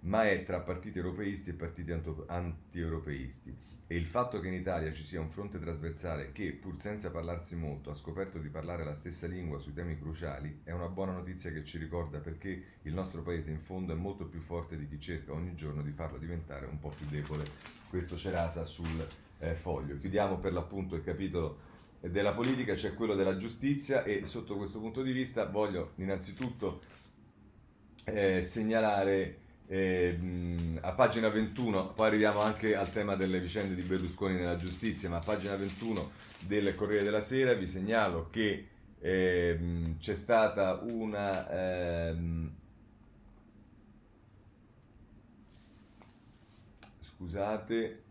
ma è tra partiti europeisti e partiti anti-europeisti. E il fatto che in Italia ci sia un fronte trasversale che, pur senza parlarsi molto, ha scoperto di parlare la stessa lingua sui temi cruciali, è una buona notizia che ci ricorda perché il nostro paese in fondo è molto più forte di chi cerca ogni giorno di farlo diventare un po' più debole. Questo Cerasa sul eh, foglio. Chiudiamo per l'appunto il capitolo della politica, c'è quello della giustizia e sotto questo punto di vista voglio innanzitutto eh, segnalare eh, a pagina 21, poi arriviamo anche al tema delle vicende di Berlusconi nella giustizia, ma a pagina 21 del Corriere della Sera vi segnalo che eh, c'è stata una... Ehm, scusate,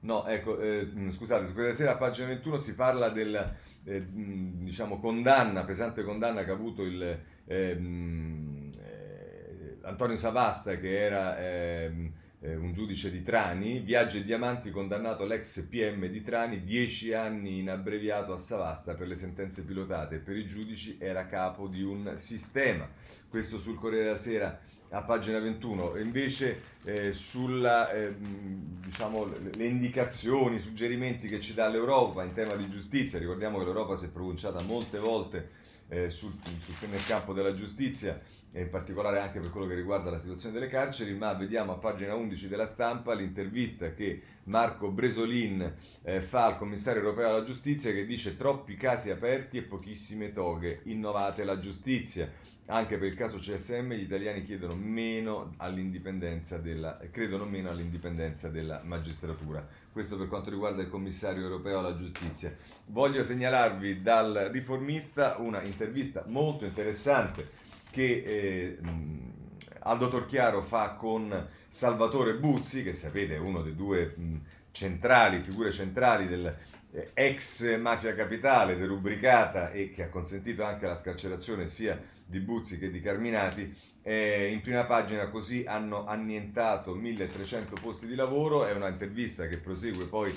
No, ecco, eh, scusate, su quella sera a pagina 21 si parla della eh, diciamo, condanna, pesante condanna che ha avuto il, ehm, eh, Antonio Savasta, che era ehm, eh, un giudice di Trani, Viaggi e Diamanti condannato l'ex PM di Trani, 10 anni in abbreviato a Savasta per le sentenze pilotate, per i giudici era capo di un sistema. Questo sul Corriere della Sera a pagina 21, invece eh, sulle eh, diciamo, indicazioni, i suggerimenti che ci dà l'Europa in tema di giustizia, ricordiamo che l'Europa si è pronunciata molte volte eh, sul, sul, nel campo della giustizia, e in particolare anche per quello che riguarda la situazione delle carceri, ma vediamo a pagina 11 della stampa l'intervista che Marco Bresolin eh, fa al commissario europeo alla giustizia che dice troppi casi aperti e pochissime toghe, innovate la giustizia. Anche per il caso CSM gli italiani chiedono meno all'indipendenza della, credono meno all'indipendenza della magistratura. Questo per quanto riguarda il commissario europeo alla giustizia. Voglio segnalarvi dal riformista una intervista molto interessante che eh, Aldo Torchiaro fa con Salvatore Buzzi, che sapete è uno dei due mh, centrali, figure centrali del eh, ex mafia capitale derubricata e che ha consentito anche la scarcerazione sia di Buzzi che di Carminati, eh, in prima pagina così hanno annientato 1300 posti di lavoro, è una intervista che prosegue poi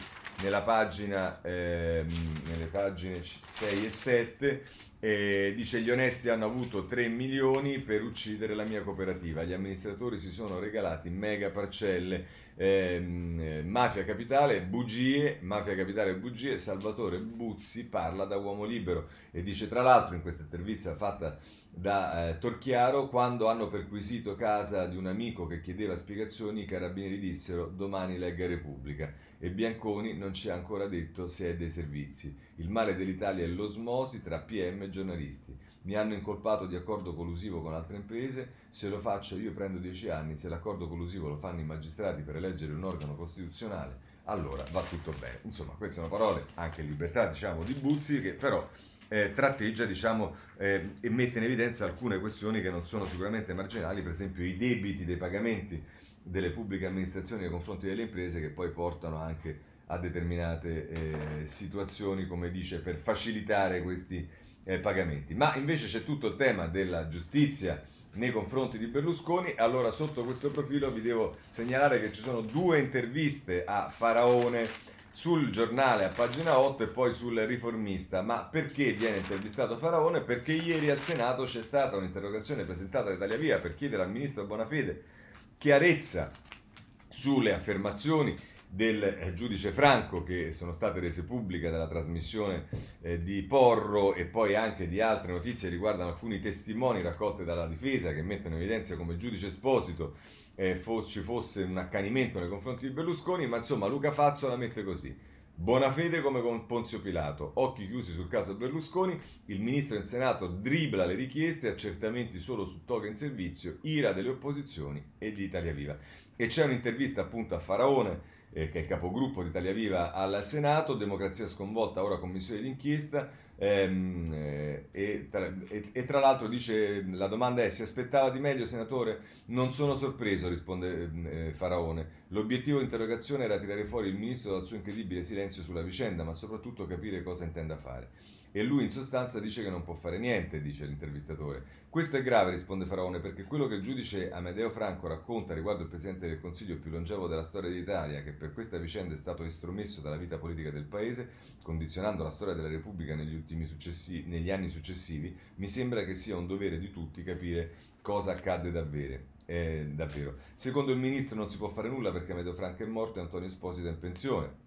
pagina, eh, nelle pagine 6 e 7 eh, dice gli onesti hanno avuto 3 milioni per uccidere la mia cooperativa, gli amministratori si sono regalati mega parcelle, ehm, mafia capitale, bugie, mafia capitale bugie, Salvatore Buzzi parla da uomo libero e dice tra l'altro in questa intervista fatta da eh, Torchiaro quando hanno perquisito casa di un amico che chiedeva spiegazioni, i carabinieri dissero domani legga Repubblica e Bianconi non ci ha ancora detto se è dei servizi. Il male dell'Italia è l'osmosi tra PM e giornalisti. Mi hanno incolpato di accordo collusivo con altre imprese, se lo faccio io prendo dieci anni, se l'accordo collusivo lo fanno i magistrati per eleggere un organo costituzionale, allora va tutto bene. Insomma, queste sono parole, anche libertà diciamo di Buzzi, che però eh, tratteggia diciamo, eh, e mette in evidenza alcune questioni che non sono sicuramente marginali, per esempio i debiti dei pagamenti delle pubbliche amministrazioni nei confronti delle imprese che poi portano anche a determinate eh, situazioni, come dice, per facilitare questi eh, pagamenti. Ma invece c'è tutto il tema della giustizia nei confronti di Berlusconi. Allora, sotto questo profilo vi devo segnalare che ci sono due interviste a Faraone sul giornale a pagina 8 e poi sul riformista. Ma perché viene intervistato Faraone? Perché ieri al Senato c'è stata un'interrogazione presentata da Italia Via per chiedere al ministro Bonafede chiarezza sulle affermazioni del eh, giudice Franco che sono state rese pubbliche dalla trasmissione eh, di Porro e poi anche di altre notizie riguardano alcuni testimoni raccolte dalla difesa che mettono in evidenza come giudice Esposito eh, fo- ci fosse un accanimento nei confronti di Berlusconi, ma insomma Luca Fazzo la mette così. Buona fede come con Ponzio Pilato, occhi chiusi sul caso Berlusconi, il ministro in Senato dribla le richieste, accertamenti solo su toga in servizio, ira delle opposizioni e di Italia Viva. E c'è un'intervista appunto a Faraone eh, che è il capogruppo di Italia Viva al Senato, Democrazia sconvolta, ora commissione d'inchiesta, ehm, eh, e, tra, e, e, tra, l'altro dice, la domanda è, si aspettava di meglio senatore? Non sono sorpreso, risponde eh, Faraone. L'obiettivo dell'interrogazione era tirare fuori il ministro dal suo incredibile silenzio sulla vicenda, ma soprattutto capire cosa intenda fare. E lui in sostanza dice che non può fare niente, dice l'intervistatore. Questo è grave, risponde Faraone, perché quello che il giudice Amedeo Franco racconta riguardo il Presidente del Consiglio più longevo della storia d'Italia, che per questa vicenda è stato estromesso dalla vita politica del Paese, condizionando la storia della Repubblica negli, negli anni successivi, mi sembra che sia un dovere di tutti capire cosa accadde davvero. Eh, davvero. Secondo il ministro non si può fare nulla perché Amedeo Franco è morto e Antonio Esposito è in pensione.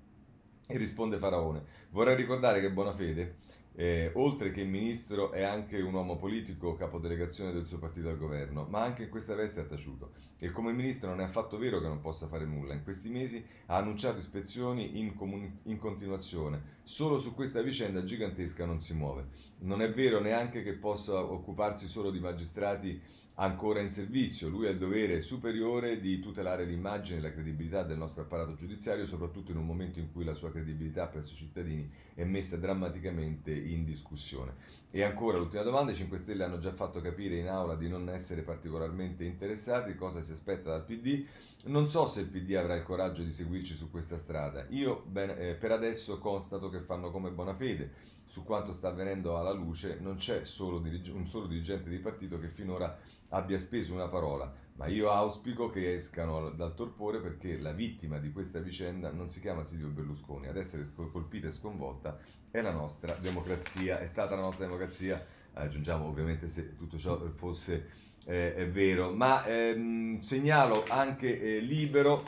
E risponde Faraone, vorrei ricordare che Bonafede eh, oltre che ministro è anche un uomo politico, capodelegazione del suo partito al governo, ma anche in questa veste ha taciuto. E come ministro non è affatto vero che non possa fare nulla. In questi mesi ha annunciato ispezioni in, comuni- in continuazione. Solo su questa vicenda gigantesca non si muove. Non è vero neanche che possa occuparsi solo di magistrati ancora in servizio. Lui ha il dovere superiore di tutelare l'immagine e la credibilità del nostro apparato giudiziario, soprattutto in un momento in cui la sua credibilità presso i cittadini è messa drammaticamente in discussione. E ancora l'ultima domanda, i 5 Stelle hanno già fatto capire in aula di non essere particolarmente interessati, cosa si aspetta dal PD. Non so se il PD avrà il coraggio di seguirci su questa strada. Io ben, eh, per adesso constato che fanno come buona fede. Su quanto sta avvenendo alla luce non c'è solo dirige- un solo dirigente di partito che finora abbia speso una parola, ma io auspico che escano dal torpore perché la vittima di questa vicenda non si chiama Silvio Berlusconi, ad essere colpita e sconvolta è la nostra democrazia, è stata la nostra democrazia, aggiungiamo ovviamente se tutto ciò fosse eh, vero, ma ehm, segnalo anche eh, Libero,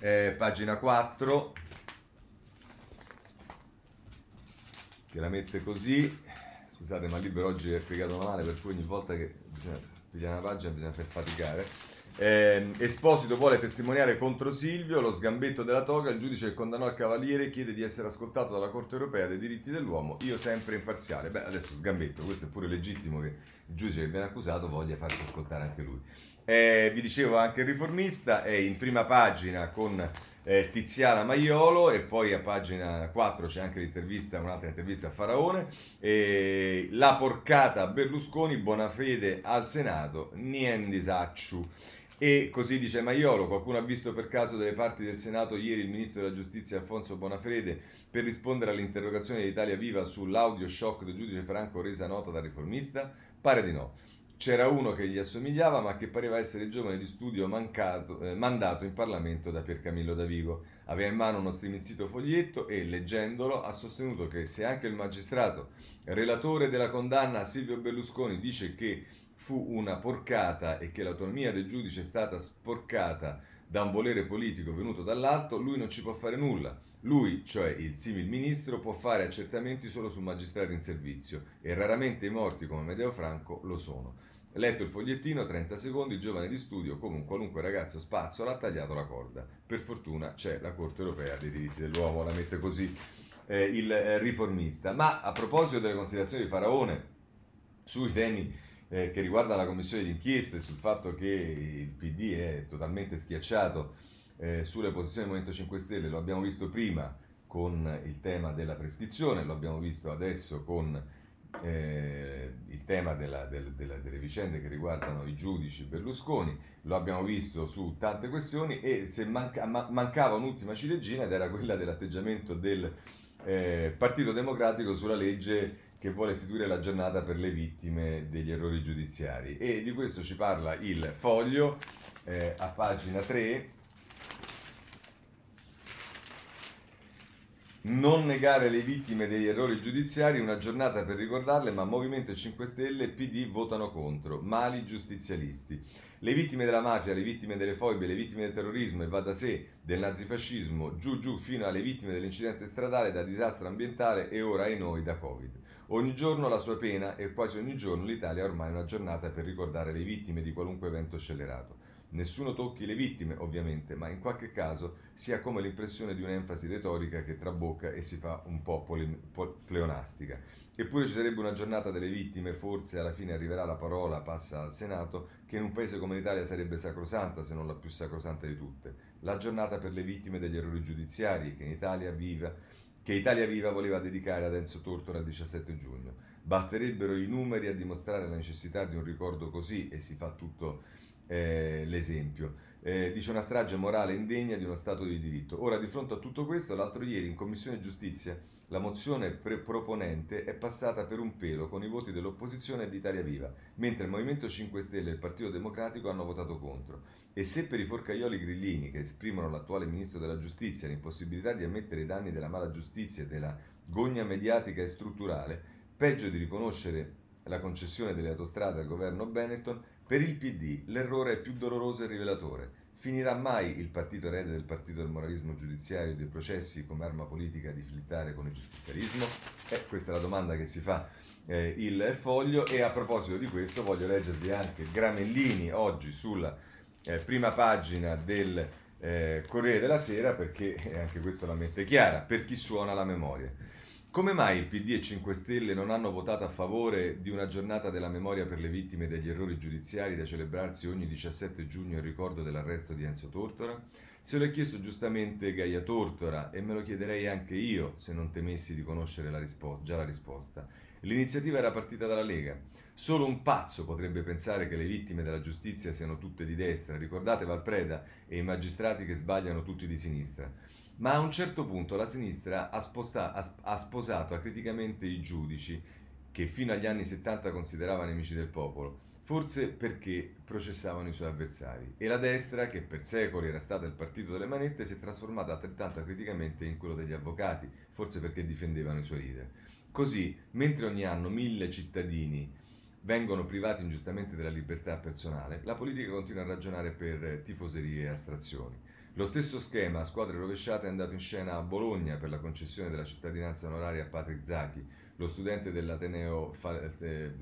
eh, pagina 4, che la mette così, scusate ma Libero oggi è piegato male per cui ogni volta che bisogna pigliare una pagina bisogna far faticare. Eh, Esposito vuole testimoniare contro Silvio, lo sgambetto della toga, il giudice che condannò il cavaliere chiede di essere ascoltato dalla Corte europea dei diritti dell'uomo, io sempre imparziale. Beh, adesso sgambetto, questo è pure legittimo che il giudice che viene accusato voglia farsi ascoltare anche lui. Eh, vi dicevo anche il riformista, è in prima pagina con eh, Tiziana Maiolo e poi a pagina 4 c'è anche l'intervista, un'altra intervista a Faraone, eh, la porcata a Berlusconi, buona fede al Senato, niente sacciu. E così dice Maiolo, qualcuno ha visto per caso delle parti del Senato ieri il ministro della giustizia Alfonso Bonafrede per rispondere all'interrogazione di Italia Viva sull'audio shock del giudice Franco resa nota dal riformista? Pare di no. C'era uno che gli assomigliava, ma che pareva essere il giovane di studio mancato, eh, mandato in Parlamento da Piercamillo Davigo. Aveva in mano uno strimizzito foglietto e, leggendolo, ha sostenuto che se anche il magistrato, relatore della condanna Silvio Berlusconi, dice che fu una porcata e che l'autonomia del giudice è stata sporcata da un volere politico venuto dall'alto, lui non ci può fare nulla. Lui, cioè il simil ministro, può fare accertamenti solo su magistrati in servizio e raramente i morti come Medeo Franco lo sono. Letto il fogliettino, 30 secondi, il giovane di studio, come un qualunque ragazzo spazzola, ha tagliato la corda. Per fortuna c'è la Corte europea dei diritti dell'uomo, la mette così eh, il eh, riformista. Ma a proposito delle considerazioni di Faraone sui temi eh, che riguardano la commissione d'inchiesta e sul fatto che il PD è totalmente schiacciato eh, sulle posizioni del Movimento 5 Stelle, lo abbiamo visto prima con il tema della prescrizione, lo abbiamo visto adesso con eh, il tema della, del, della, delle vicende che riguardano i giudici Berlusconi, lo abbiamo visto su tante questioni e se manca, ma, mancava un'ultima ciliegina ed era quella dell'atteggiamento del eh, Partito Democratico sulla legge che vuole istituire la giornata per le vittime degli errori giudiziari e di questo ci parla il foglio eh, a pagina 3 non negare le vittime degli errori giudiziari, una giornata per ricordarle, ma Movimento 5 Stelle e PD votano contro, mali giustizialisti. Le vittime della mafia, le vittime delle foibe, le vittime del terrorismo e va da sé del nazifascismo, giù giù fino alle vittime dell'incidente stradale da disastro ambientale e ora ai noi da Covid. Ogni giorno la sua pena e quasi ogni giorno l'Italia ha ormai una giornata per ricordare le vittime di qualunque evento scellerato. Nessuno tocchi le vittime, ovviamente, ma in qualche caso si ha come l'impressione di un'enfasi retorica che trabocca e si fa un po' pole- pleonastica. Eppure ci sarebbe una giornata delle vittime, forse alla fine arriverà la parola, passa al Senato, che in un paese come l'Italia sarebbe sacrosanta, se non la più sacrosanta di tutte. La giornata per le vittime degli errori giudiziari che in Italia Viva, che Italia Viva voleva dedicare ad Enzo Tortora il 17 giugno. Basterebbero i numeri a dimostrare la necessità di un ricordo così e si fa tutto eh, l'esempio. Eh, dice una strage morale indegna di uno Stato di diritto. Ora, di fronte a tutto questo, l'altro ieri in Commissione Giustizia la mozione proponente è passata per un pelo con i voti dell'opposizione e di Italia Viva, mentre il Movimento 5 Stelle e il Partito Democratico hanno votato contro. E se per i forcaioli grillini che esprimono l'attuale Ministro della Giustizia l'impossibilità di ammettere i danni della mala giustizia e della gogna mediatica e strutturale, peggio di riconoscere la concessione delle autostrade al governo Benetton, per il PD l'errore è più doloroso e rivelatore. Finirà mai il partito erede del partito del moralismo giudiziario e dei processi come arma politica di flittare con il giustizialismo? Eh, questa è la domanda che si fa eh, il foglio e a proposito di questo voglio leggervi anche Gramellini oggi sulla eh, prima pagina del eh, Corriere della Sera perché anche questo la mette chiara, per chi suona la memoria. Come mai il PD e 5 Stelle non hanno votato a favore di una giornata della memoria per le vittime degli errori giudiziari da celebrarsi ogni 17 giugno in ricordo dell'arresto di Enzo Tortora? Se lo ha chiesto giustamente Gaia Tortora e me lo chiederei anche io se non temessi di conoscere la rispo- già la risposta. L'iniziativa era partita dalla Lega. Solo un pazzo potrebbe pensare che le vittime della giustizia siano tutte di destra. Ricordate Valpreda e i magistrati che sbagliano tutti di sinistra. Ma a un certo punto la sinistra ha, sposa- ha sposato acriticamente i giudici, che fino agli anni 70 considerava nemici del popolo, forse perché processavano i suoi avversari. E la destra, che per secoli era stata il partito delle manette, si è trasformata altrettanto acriticamente in quello degli avvocati, forse perché difendevano i suoi leader. Così, mentre ogni anno mille cittadini vengono privati ingiustamente della libertà personale, la politica continua a ragionare per tifoserie e astrazioni. Lo stesso schema a squadre rovesciate è andato in scena a Bologna per la concessione della cittadinanza onoraria a Patrick Zachi, lo studente dell'Ateneo eh,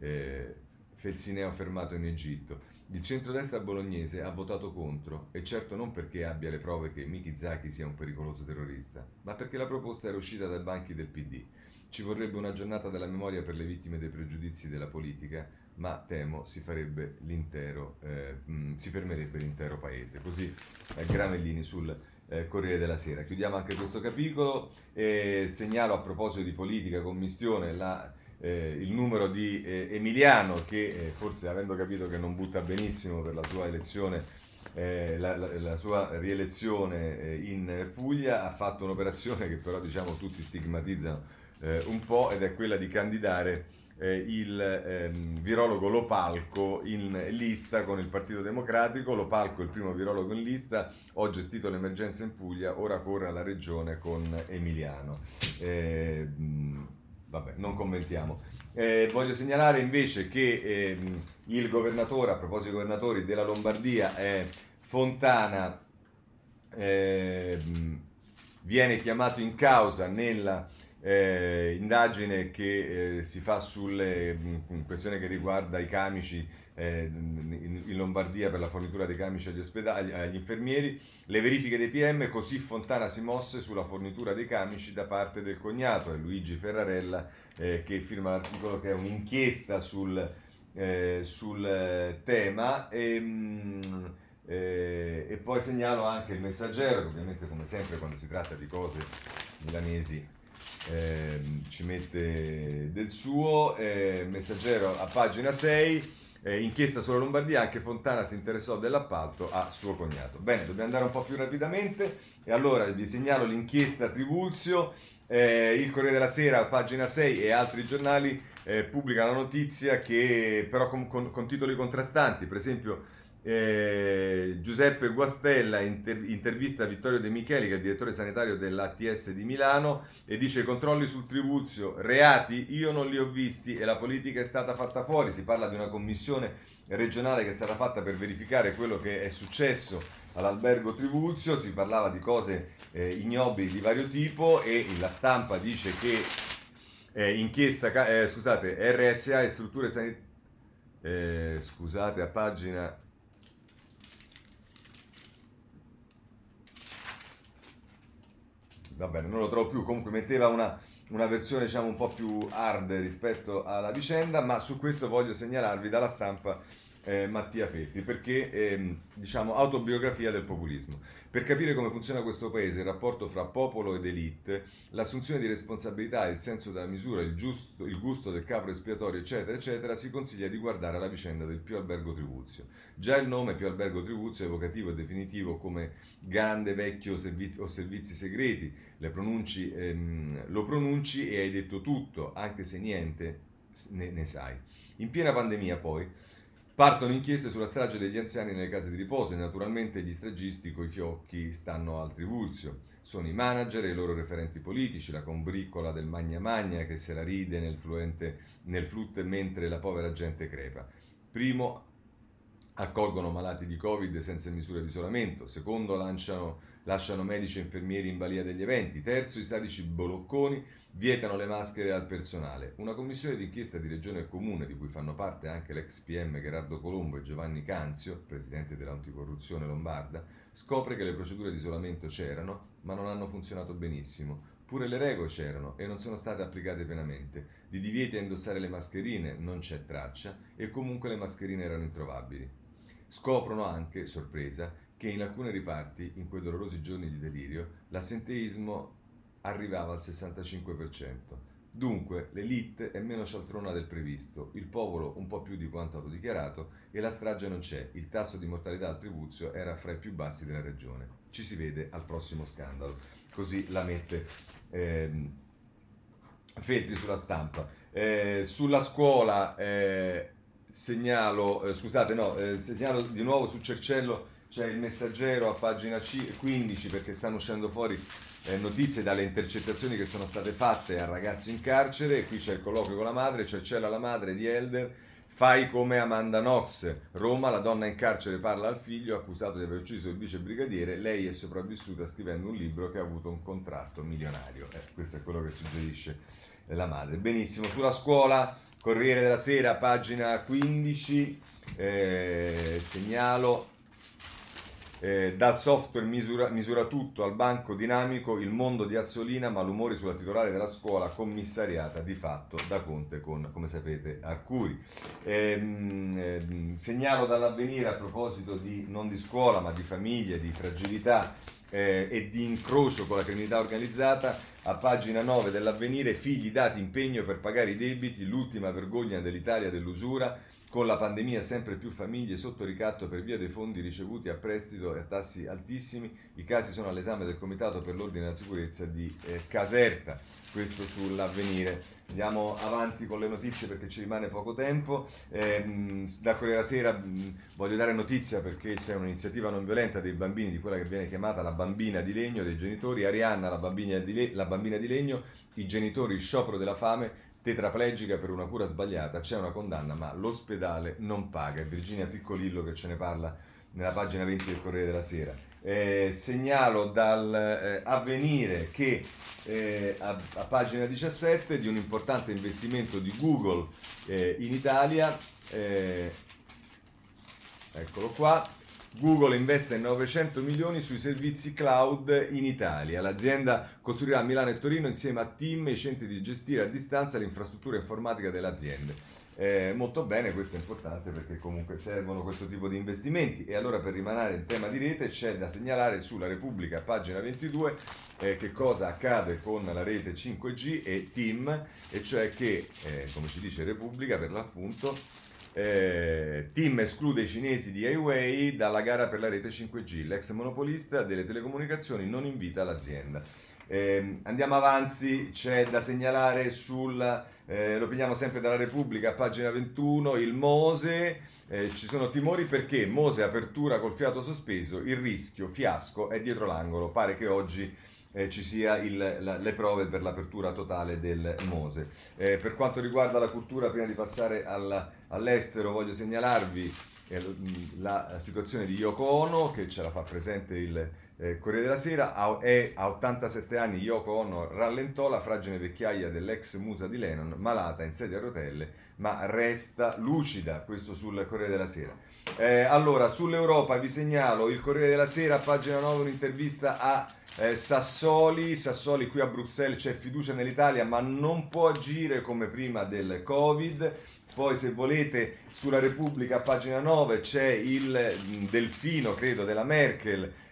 eh, Felsineo fermato in Egitto. Il centrodestra bolognese ha votato contro, e certo non perché abbia le prove che Miki Zachi sia un pericoloso terrorista, ma perché la proposta era uscita dai banchi del PD. Ci vorrebbe una giornata della memoria per le vittime dei pregiudizi della politica, ma temo si, eh, mh, si fermerebbe l'intero paese. Così eh, Gramellini sul eh, Corriere della Sera. Chiudiamo anche questo capitolo e segnalo a proposito di politica, commissione, la, eh, il numero di eh, Emiliano che eh, forse avendo capito che non butta benissimo per la sua elezione eh, la, la, la, sua rielezione eh, in Puglia ha fatto un'operazione che però diciamo tutti stigmatizzano eh, un po' ed è quella di candidare eh, il ehm, virologo Lopalco in lista con il Partito Democratico. Lopalco è il primo virologo in lista, ho gestito l'emergenza in Puglia, ora corre alla regione con Emiliano. Eh, vabbè, non commentiamo. Eh, voglio segnalare invece che ehm, il governatore, a proposito dei governatori della Lombardia, è Fontana eh, viene chiamato in causa nella eh, indagine che eh, si fa sulle mh, questione che riguarda i camici eh, in, in, Lombardia per la fornitura dei camici agli ospedali, agli infermieri, le verifiche dei PM, così Fontana si mosse sulla fornitura dei camici da parte del cognato, è Luigi Ferrarella eh, che firma l'articolo che è un'inchiesta sul, eh, sul tema. E, mh, eh, e poi segnalo anche il messaggero, ovviamente come sempre quando si tratta di cose milanesi eh, ci mette del suo. Eh, messaggero a pagina 6. Eh, inchiesta sulla Lombardia, anche Fontana si interessò dell'appalto a suo cognato. Bene, dobbiamo andare un po' più rapidamente e allora vi segnalo l'inchiesta Trivulzio, eh, il Corriere della Sera, pagina 6 e altri giornali eh, pubblicano la notizia che però con, con, con titoli contrastanti, per esempio eh, Giuseppe Guastella inter- intervista Vittorio De Micheli, che è il direttore sanitario dell'ATS di Milano, e dice: controlli sul Trivulzio, reati, io non li ho visti e la politica è stata fatta fuori. Si parla di una commissione regionale che è stata fatta per verificare quello che è successo all'albergo Trivulzio. Si parlava di cose eh, ignobili di vario tipo e la stampa dice che eh, inchiesta, eh, scusate, RSA e strutture sanitarie. Eh, scusate, a pagina va bene, non lo trovo più, comunque metteva una, una versione diciamo un po' più hard rispetto alla vicenda, ma su questo voglio segnalarvi dalla stampa eh, Mattia Feltri, perché ehm, diciamo autobiografia del populismo. Per capire come funziona questo paese, il rapporto fra popolo ed elite, l'assunzione di responsabilità, il senso della misura, il, giusto, il gusto del capro espiatorio, eccetera, eccetera, si consiglia di guardare la vicenda del Pio Albergo Trivuzio. Già il nome Pio Albergo Trivuzio è evocativo e definitivo come grande vecchio servizi, o servizi segreti, pronunci, ehm, lo pronunci e hai detto tutto, anche se niente ne, ne sai. In piena pandemia poi Partono inchieste sulla strage degli anziani nelle case di riposo e naturalmente gli stragisti coi fiocchi stanno al trivulzio. Sono i manager e i loro referenti politici, la combriccola del magna magna che se la ride nel, fluente, nel flut mentre la povera gente crepa. Primo, accolgono malati di Covid senza misure di isolamento. Secondo, lanciano, lasciano medici e infermieri in balia degli eventi. Terzo, i statici bolocconi vietano le maschere al personale. Una commissione d'inchiesta di Regione e Comune, di cui fanno parte anche l'ex PM Gerardo Colombo e Giovanni Canzio, presidente dell'anticorruzione lombarda, scopre che le procedure di isolamento c'erano, ma non hanno funzionato benissimo. Pure le regole c'erano e non sono state applicate pienamente. Di divieti a indossare le mascherine non c'è traccia e comunque le mascherine erano introvabili. Scoprono anche, sorpresa, che in alcune riparti, in quei dolorosi giorni di delirio, l'assenteismo arrivava al 65%. Dunque, l'elite è meno cialtrona del previsto, il popolo un po' più di quanto autodichiarato e la strage non c'è. Il tasso di mortalità al Tribuzio era fra i più bassi della regione. Ci si vede al prossimo scandalo. Così la mette ehm, Feltri sulla stampa. Eh, sulla scuola eh, segnalo, eh, scusate, no, eh, segnalo di nuovo su Cercello c'è il messaggero a pagina C, 15 perché stanno uscendo fuori eh, notizie dalle intercettazioni che sono state fatte al ragazzo in carcere, qui c'è il colloquio con la madre, Cercella la madre di Elder, fai come Amanda Knox, Roma, la donna in carcere parla al figlio accusato di aver ucciso il vice brigadiere, lei è sopravvissuta scrivendo un libro che ha avuto un contratto milionario, eh, questo è quello che suggerisce la madre. Benissimo, sulla scuola, Corriere della Sera, pagina 15, eh, segnalo eh, dal software misura, misura, tutto al banco dinamico, il mondo di Azzolina, malumori sulla titolare della scuola commissariata di fatto da Conte con, come sapete, Arcuri. Ehm, ehm, segnalo dall'avvenire a proposito di, non di scuola ma di famiglie, di fragilità eh, e di incrocio con la criminalità organizzata, a pagina 9 dell'avvenire, figli dati impegno per pagare i debiti, l'ultima vergogna dell'Italia dell'usura con la pandemia sempre più famiglie sotto ricatto per via dei fondi ricevuti a prestito e a tassi altissimi. I casi sono all'esame del Comitato per l'Ordine e la Sicurezza di eh, Caserta. Questo sull'avvenire. Andiamo avanti con le notizie perché ci rimane poco tempo. Eh, da Corriere Sera mh, voglio dare notizia perché c'è un'iniziativa non violenta dei bambini di quella che viene chiamata la bambina di legno dei genitori. Arianna, la bambina di, le- la bambina di legno, i genitori sciopero della fame tetraplegica per una cura sbagliata, c'è una condanna, ma l'ospedale non paga. È Virginia Piccolillo che ce ne parla nella pagina 20 del Corriere della Sera. Eh, segnalo dal eh, che eh, a, a, pagina 17 di un importante investimento di Google eh, in Italia, eh, eccolo qua, Google investe 900 milioni sui servizi cloud in Italia. L'azienda costruirà a Milano e Torino insieme a team i centri di gestire a distanza l'infrastruttura informatica delle aziende. Eh, molto bene, questo è importante perché comunque servono questo tipo di investimenti e allora per rimanere in tema di rete c'è da segnalare sulla Repubblica, pagina 22, eh, che cosa accade con la rete 5G e TIM, e cioè che, eh, come ci dice Repubblica per l'appunto, eh, Team esclude i cinesi di Huawei dalla gara per la rete 5G. L'ex monopolista delle telecomunicazioni non invita l'azienda. Eh, andiamo avanti, c'è da segnalare sul, eh, lo prendiamo sempre dalla Repubblica, pagina 21, il Mose, eh, ci sono timori perché Mose apertura col fiato sospeso, il rischio, fiasco è dietro l'angolo, pare che oggi eh, ci sia il, la, le prove per l'apertura totale del Mose. Eh, per quanto riguarda la cultura, prima di passare alla, all'estero, voglio segnalarvi eh, la situazione di Yoko Ono che ce la fa presente il eh, Corriere della Sera a, è, a 87 anni Yoko Ono rallentò la fragile vecchiaia dell'ex musa di Lennon, malata in sedia a rotelle, ma resta lucida, questo sul Corriere della Sera. Eh, allora, sull'Europa vi segnalo il Corriere della Sera, pagina 9, un'intervista a eh, Sassoli, Sassoli qui a Bruxelles c'è fiducia nell'Italia ma non può agire come prima del Covid. Poi se volete sulla Repubblica, pagina 9, c'è il delfino, credo, della Merkel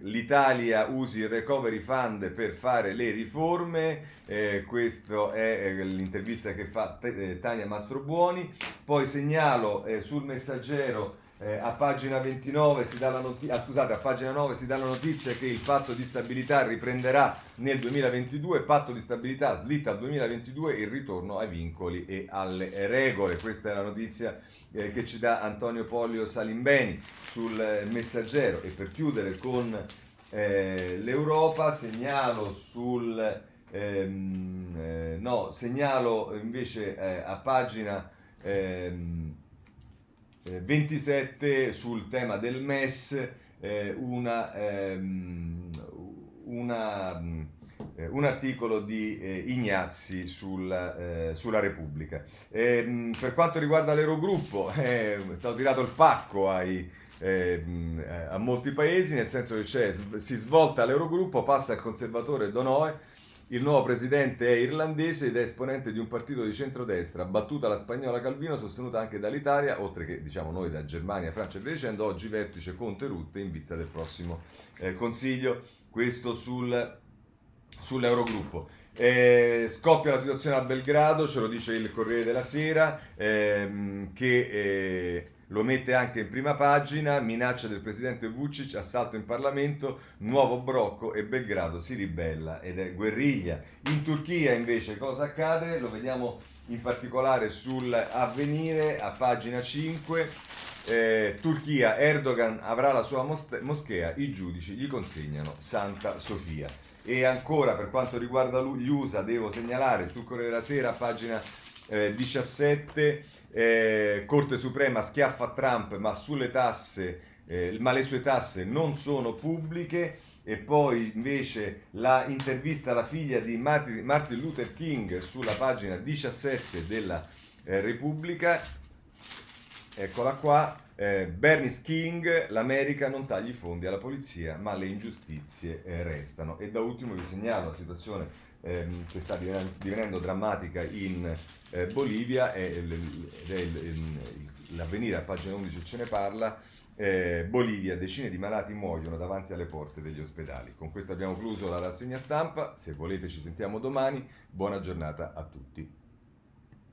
l'Italia usi il recovery fund per fare le riforme, eh, questa è eh, l'intervista che fa eh, Tania Mastrobuoni, poi segnalo eh, sul messaggero eh, a pagina 29 si dà la notizia, ah, scusate, a pagina 9 si dà la notizia che il patto di stabilità riprenderà nel 2022, patto di stabilità slitta al 2022 il ritorno ai vincoli e alle regole. Questa è la notizia eh, che ci dà Antonio Pollio Salimbeni sul eh, messaggero e per chiudere con eh, l'Europa segnalo sul ehm, eh, no, segnalo invece eh, a pagina ehm, 27 eh, sul tema del MES eh, una, ehm, una, eh, un articolo di eh, Ignazzi sul, eh, sulla Repubblica. Ehm, per quanto riguarda l'Eurogruppo è stato tirato il pacco ai, ehm, a molti paesi, nel senso che si svolta l'Eurogruppo, passa il conservatore Donoe il nuovo presidente è irlandese ed è esponente di un partito di centrodestra, battuta la spagnola Calvino, sostenuta anche dall'Italia, oltre che diciamo noi da Germania, Francia e via dicendo, oggi vertice Conte Rutte in vista del prossimo eh, Consiglio, questo sul, sull'Eurogruppo. Eh, scoppia la situazione a Belgrado, ce lo dice il Corriere della Sera, ehm, che eh, lo mette anche in prima pagina, minaccia del presidente Vucic, assalto in Parlamento, nuovo brocco e Belgrado si ribella ed è guerriglia. In Turchia invece cosa accade? Lo vediamo in particolare sull'avvenire a pagina 5. Eh, Turchia, Erdogan avrà la sua moschea, i giudici gli consegnano Santa Sofia. E ancora per quanto riguarda gli USA, devo segnalare sul Corriere della Sera, pagina eh, 17, eh, Corte Suprema schiaffa Trump ma, tasse, eh, ma le sue tasse non sono pubbliche. E poi invece la intervista alla figlia di Martin Luther King sulla pagina 17 della eh, Repubblica, eccola qua, eh, Bernie King, l'America non taglia i fondi alla polizia ma le ingiustizie eh, restano e da ultimo vi segnalo la situazione ehm, che sta divenendo drammatica in eh, Bolivia e l'avvenire a pagina 11 ce ne parla. Eh, Bolivia, decine di malati muoiono davanti alle porte degli ospedali. Con questo abbiamo concluso la rassegna stampa, se volete ci sentiamo domani, buona giornata a tutti.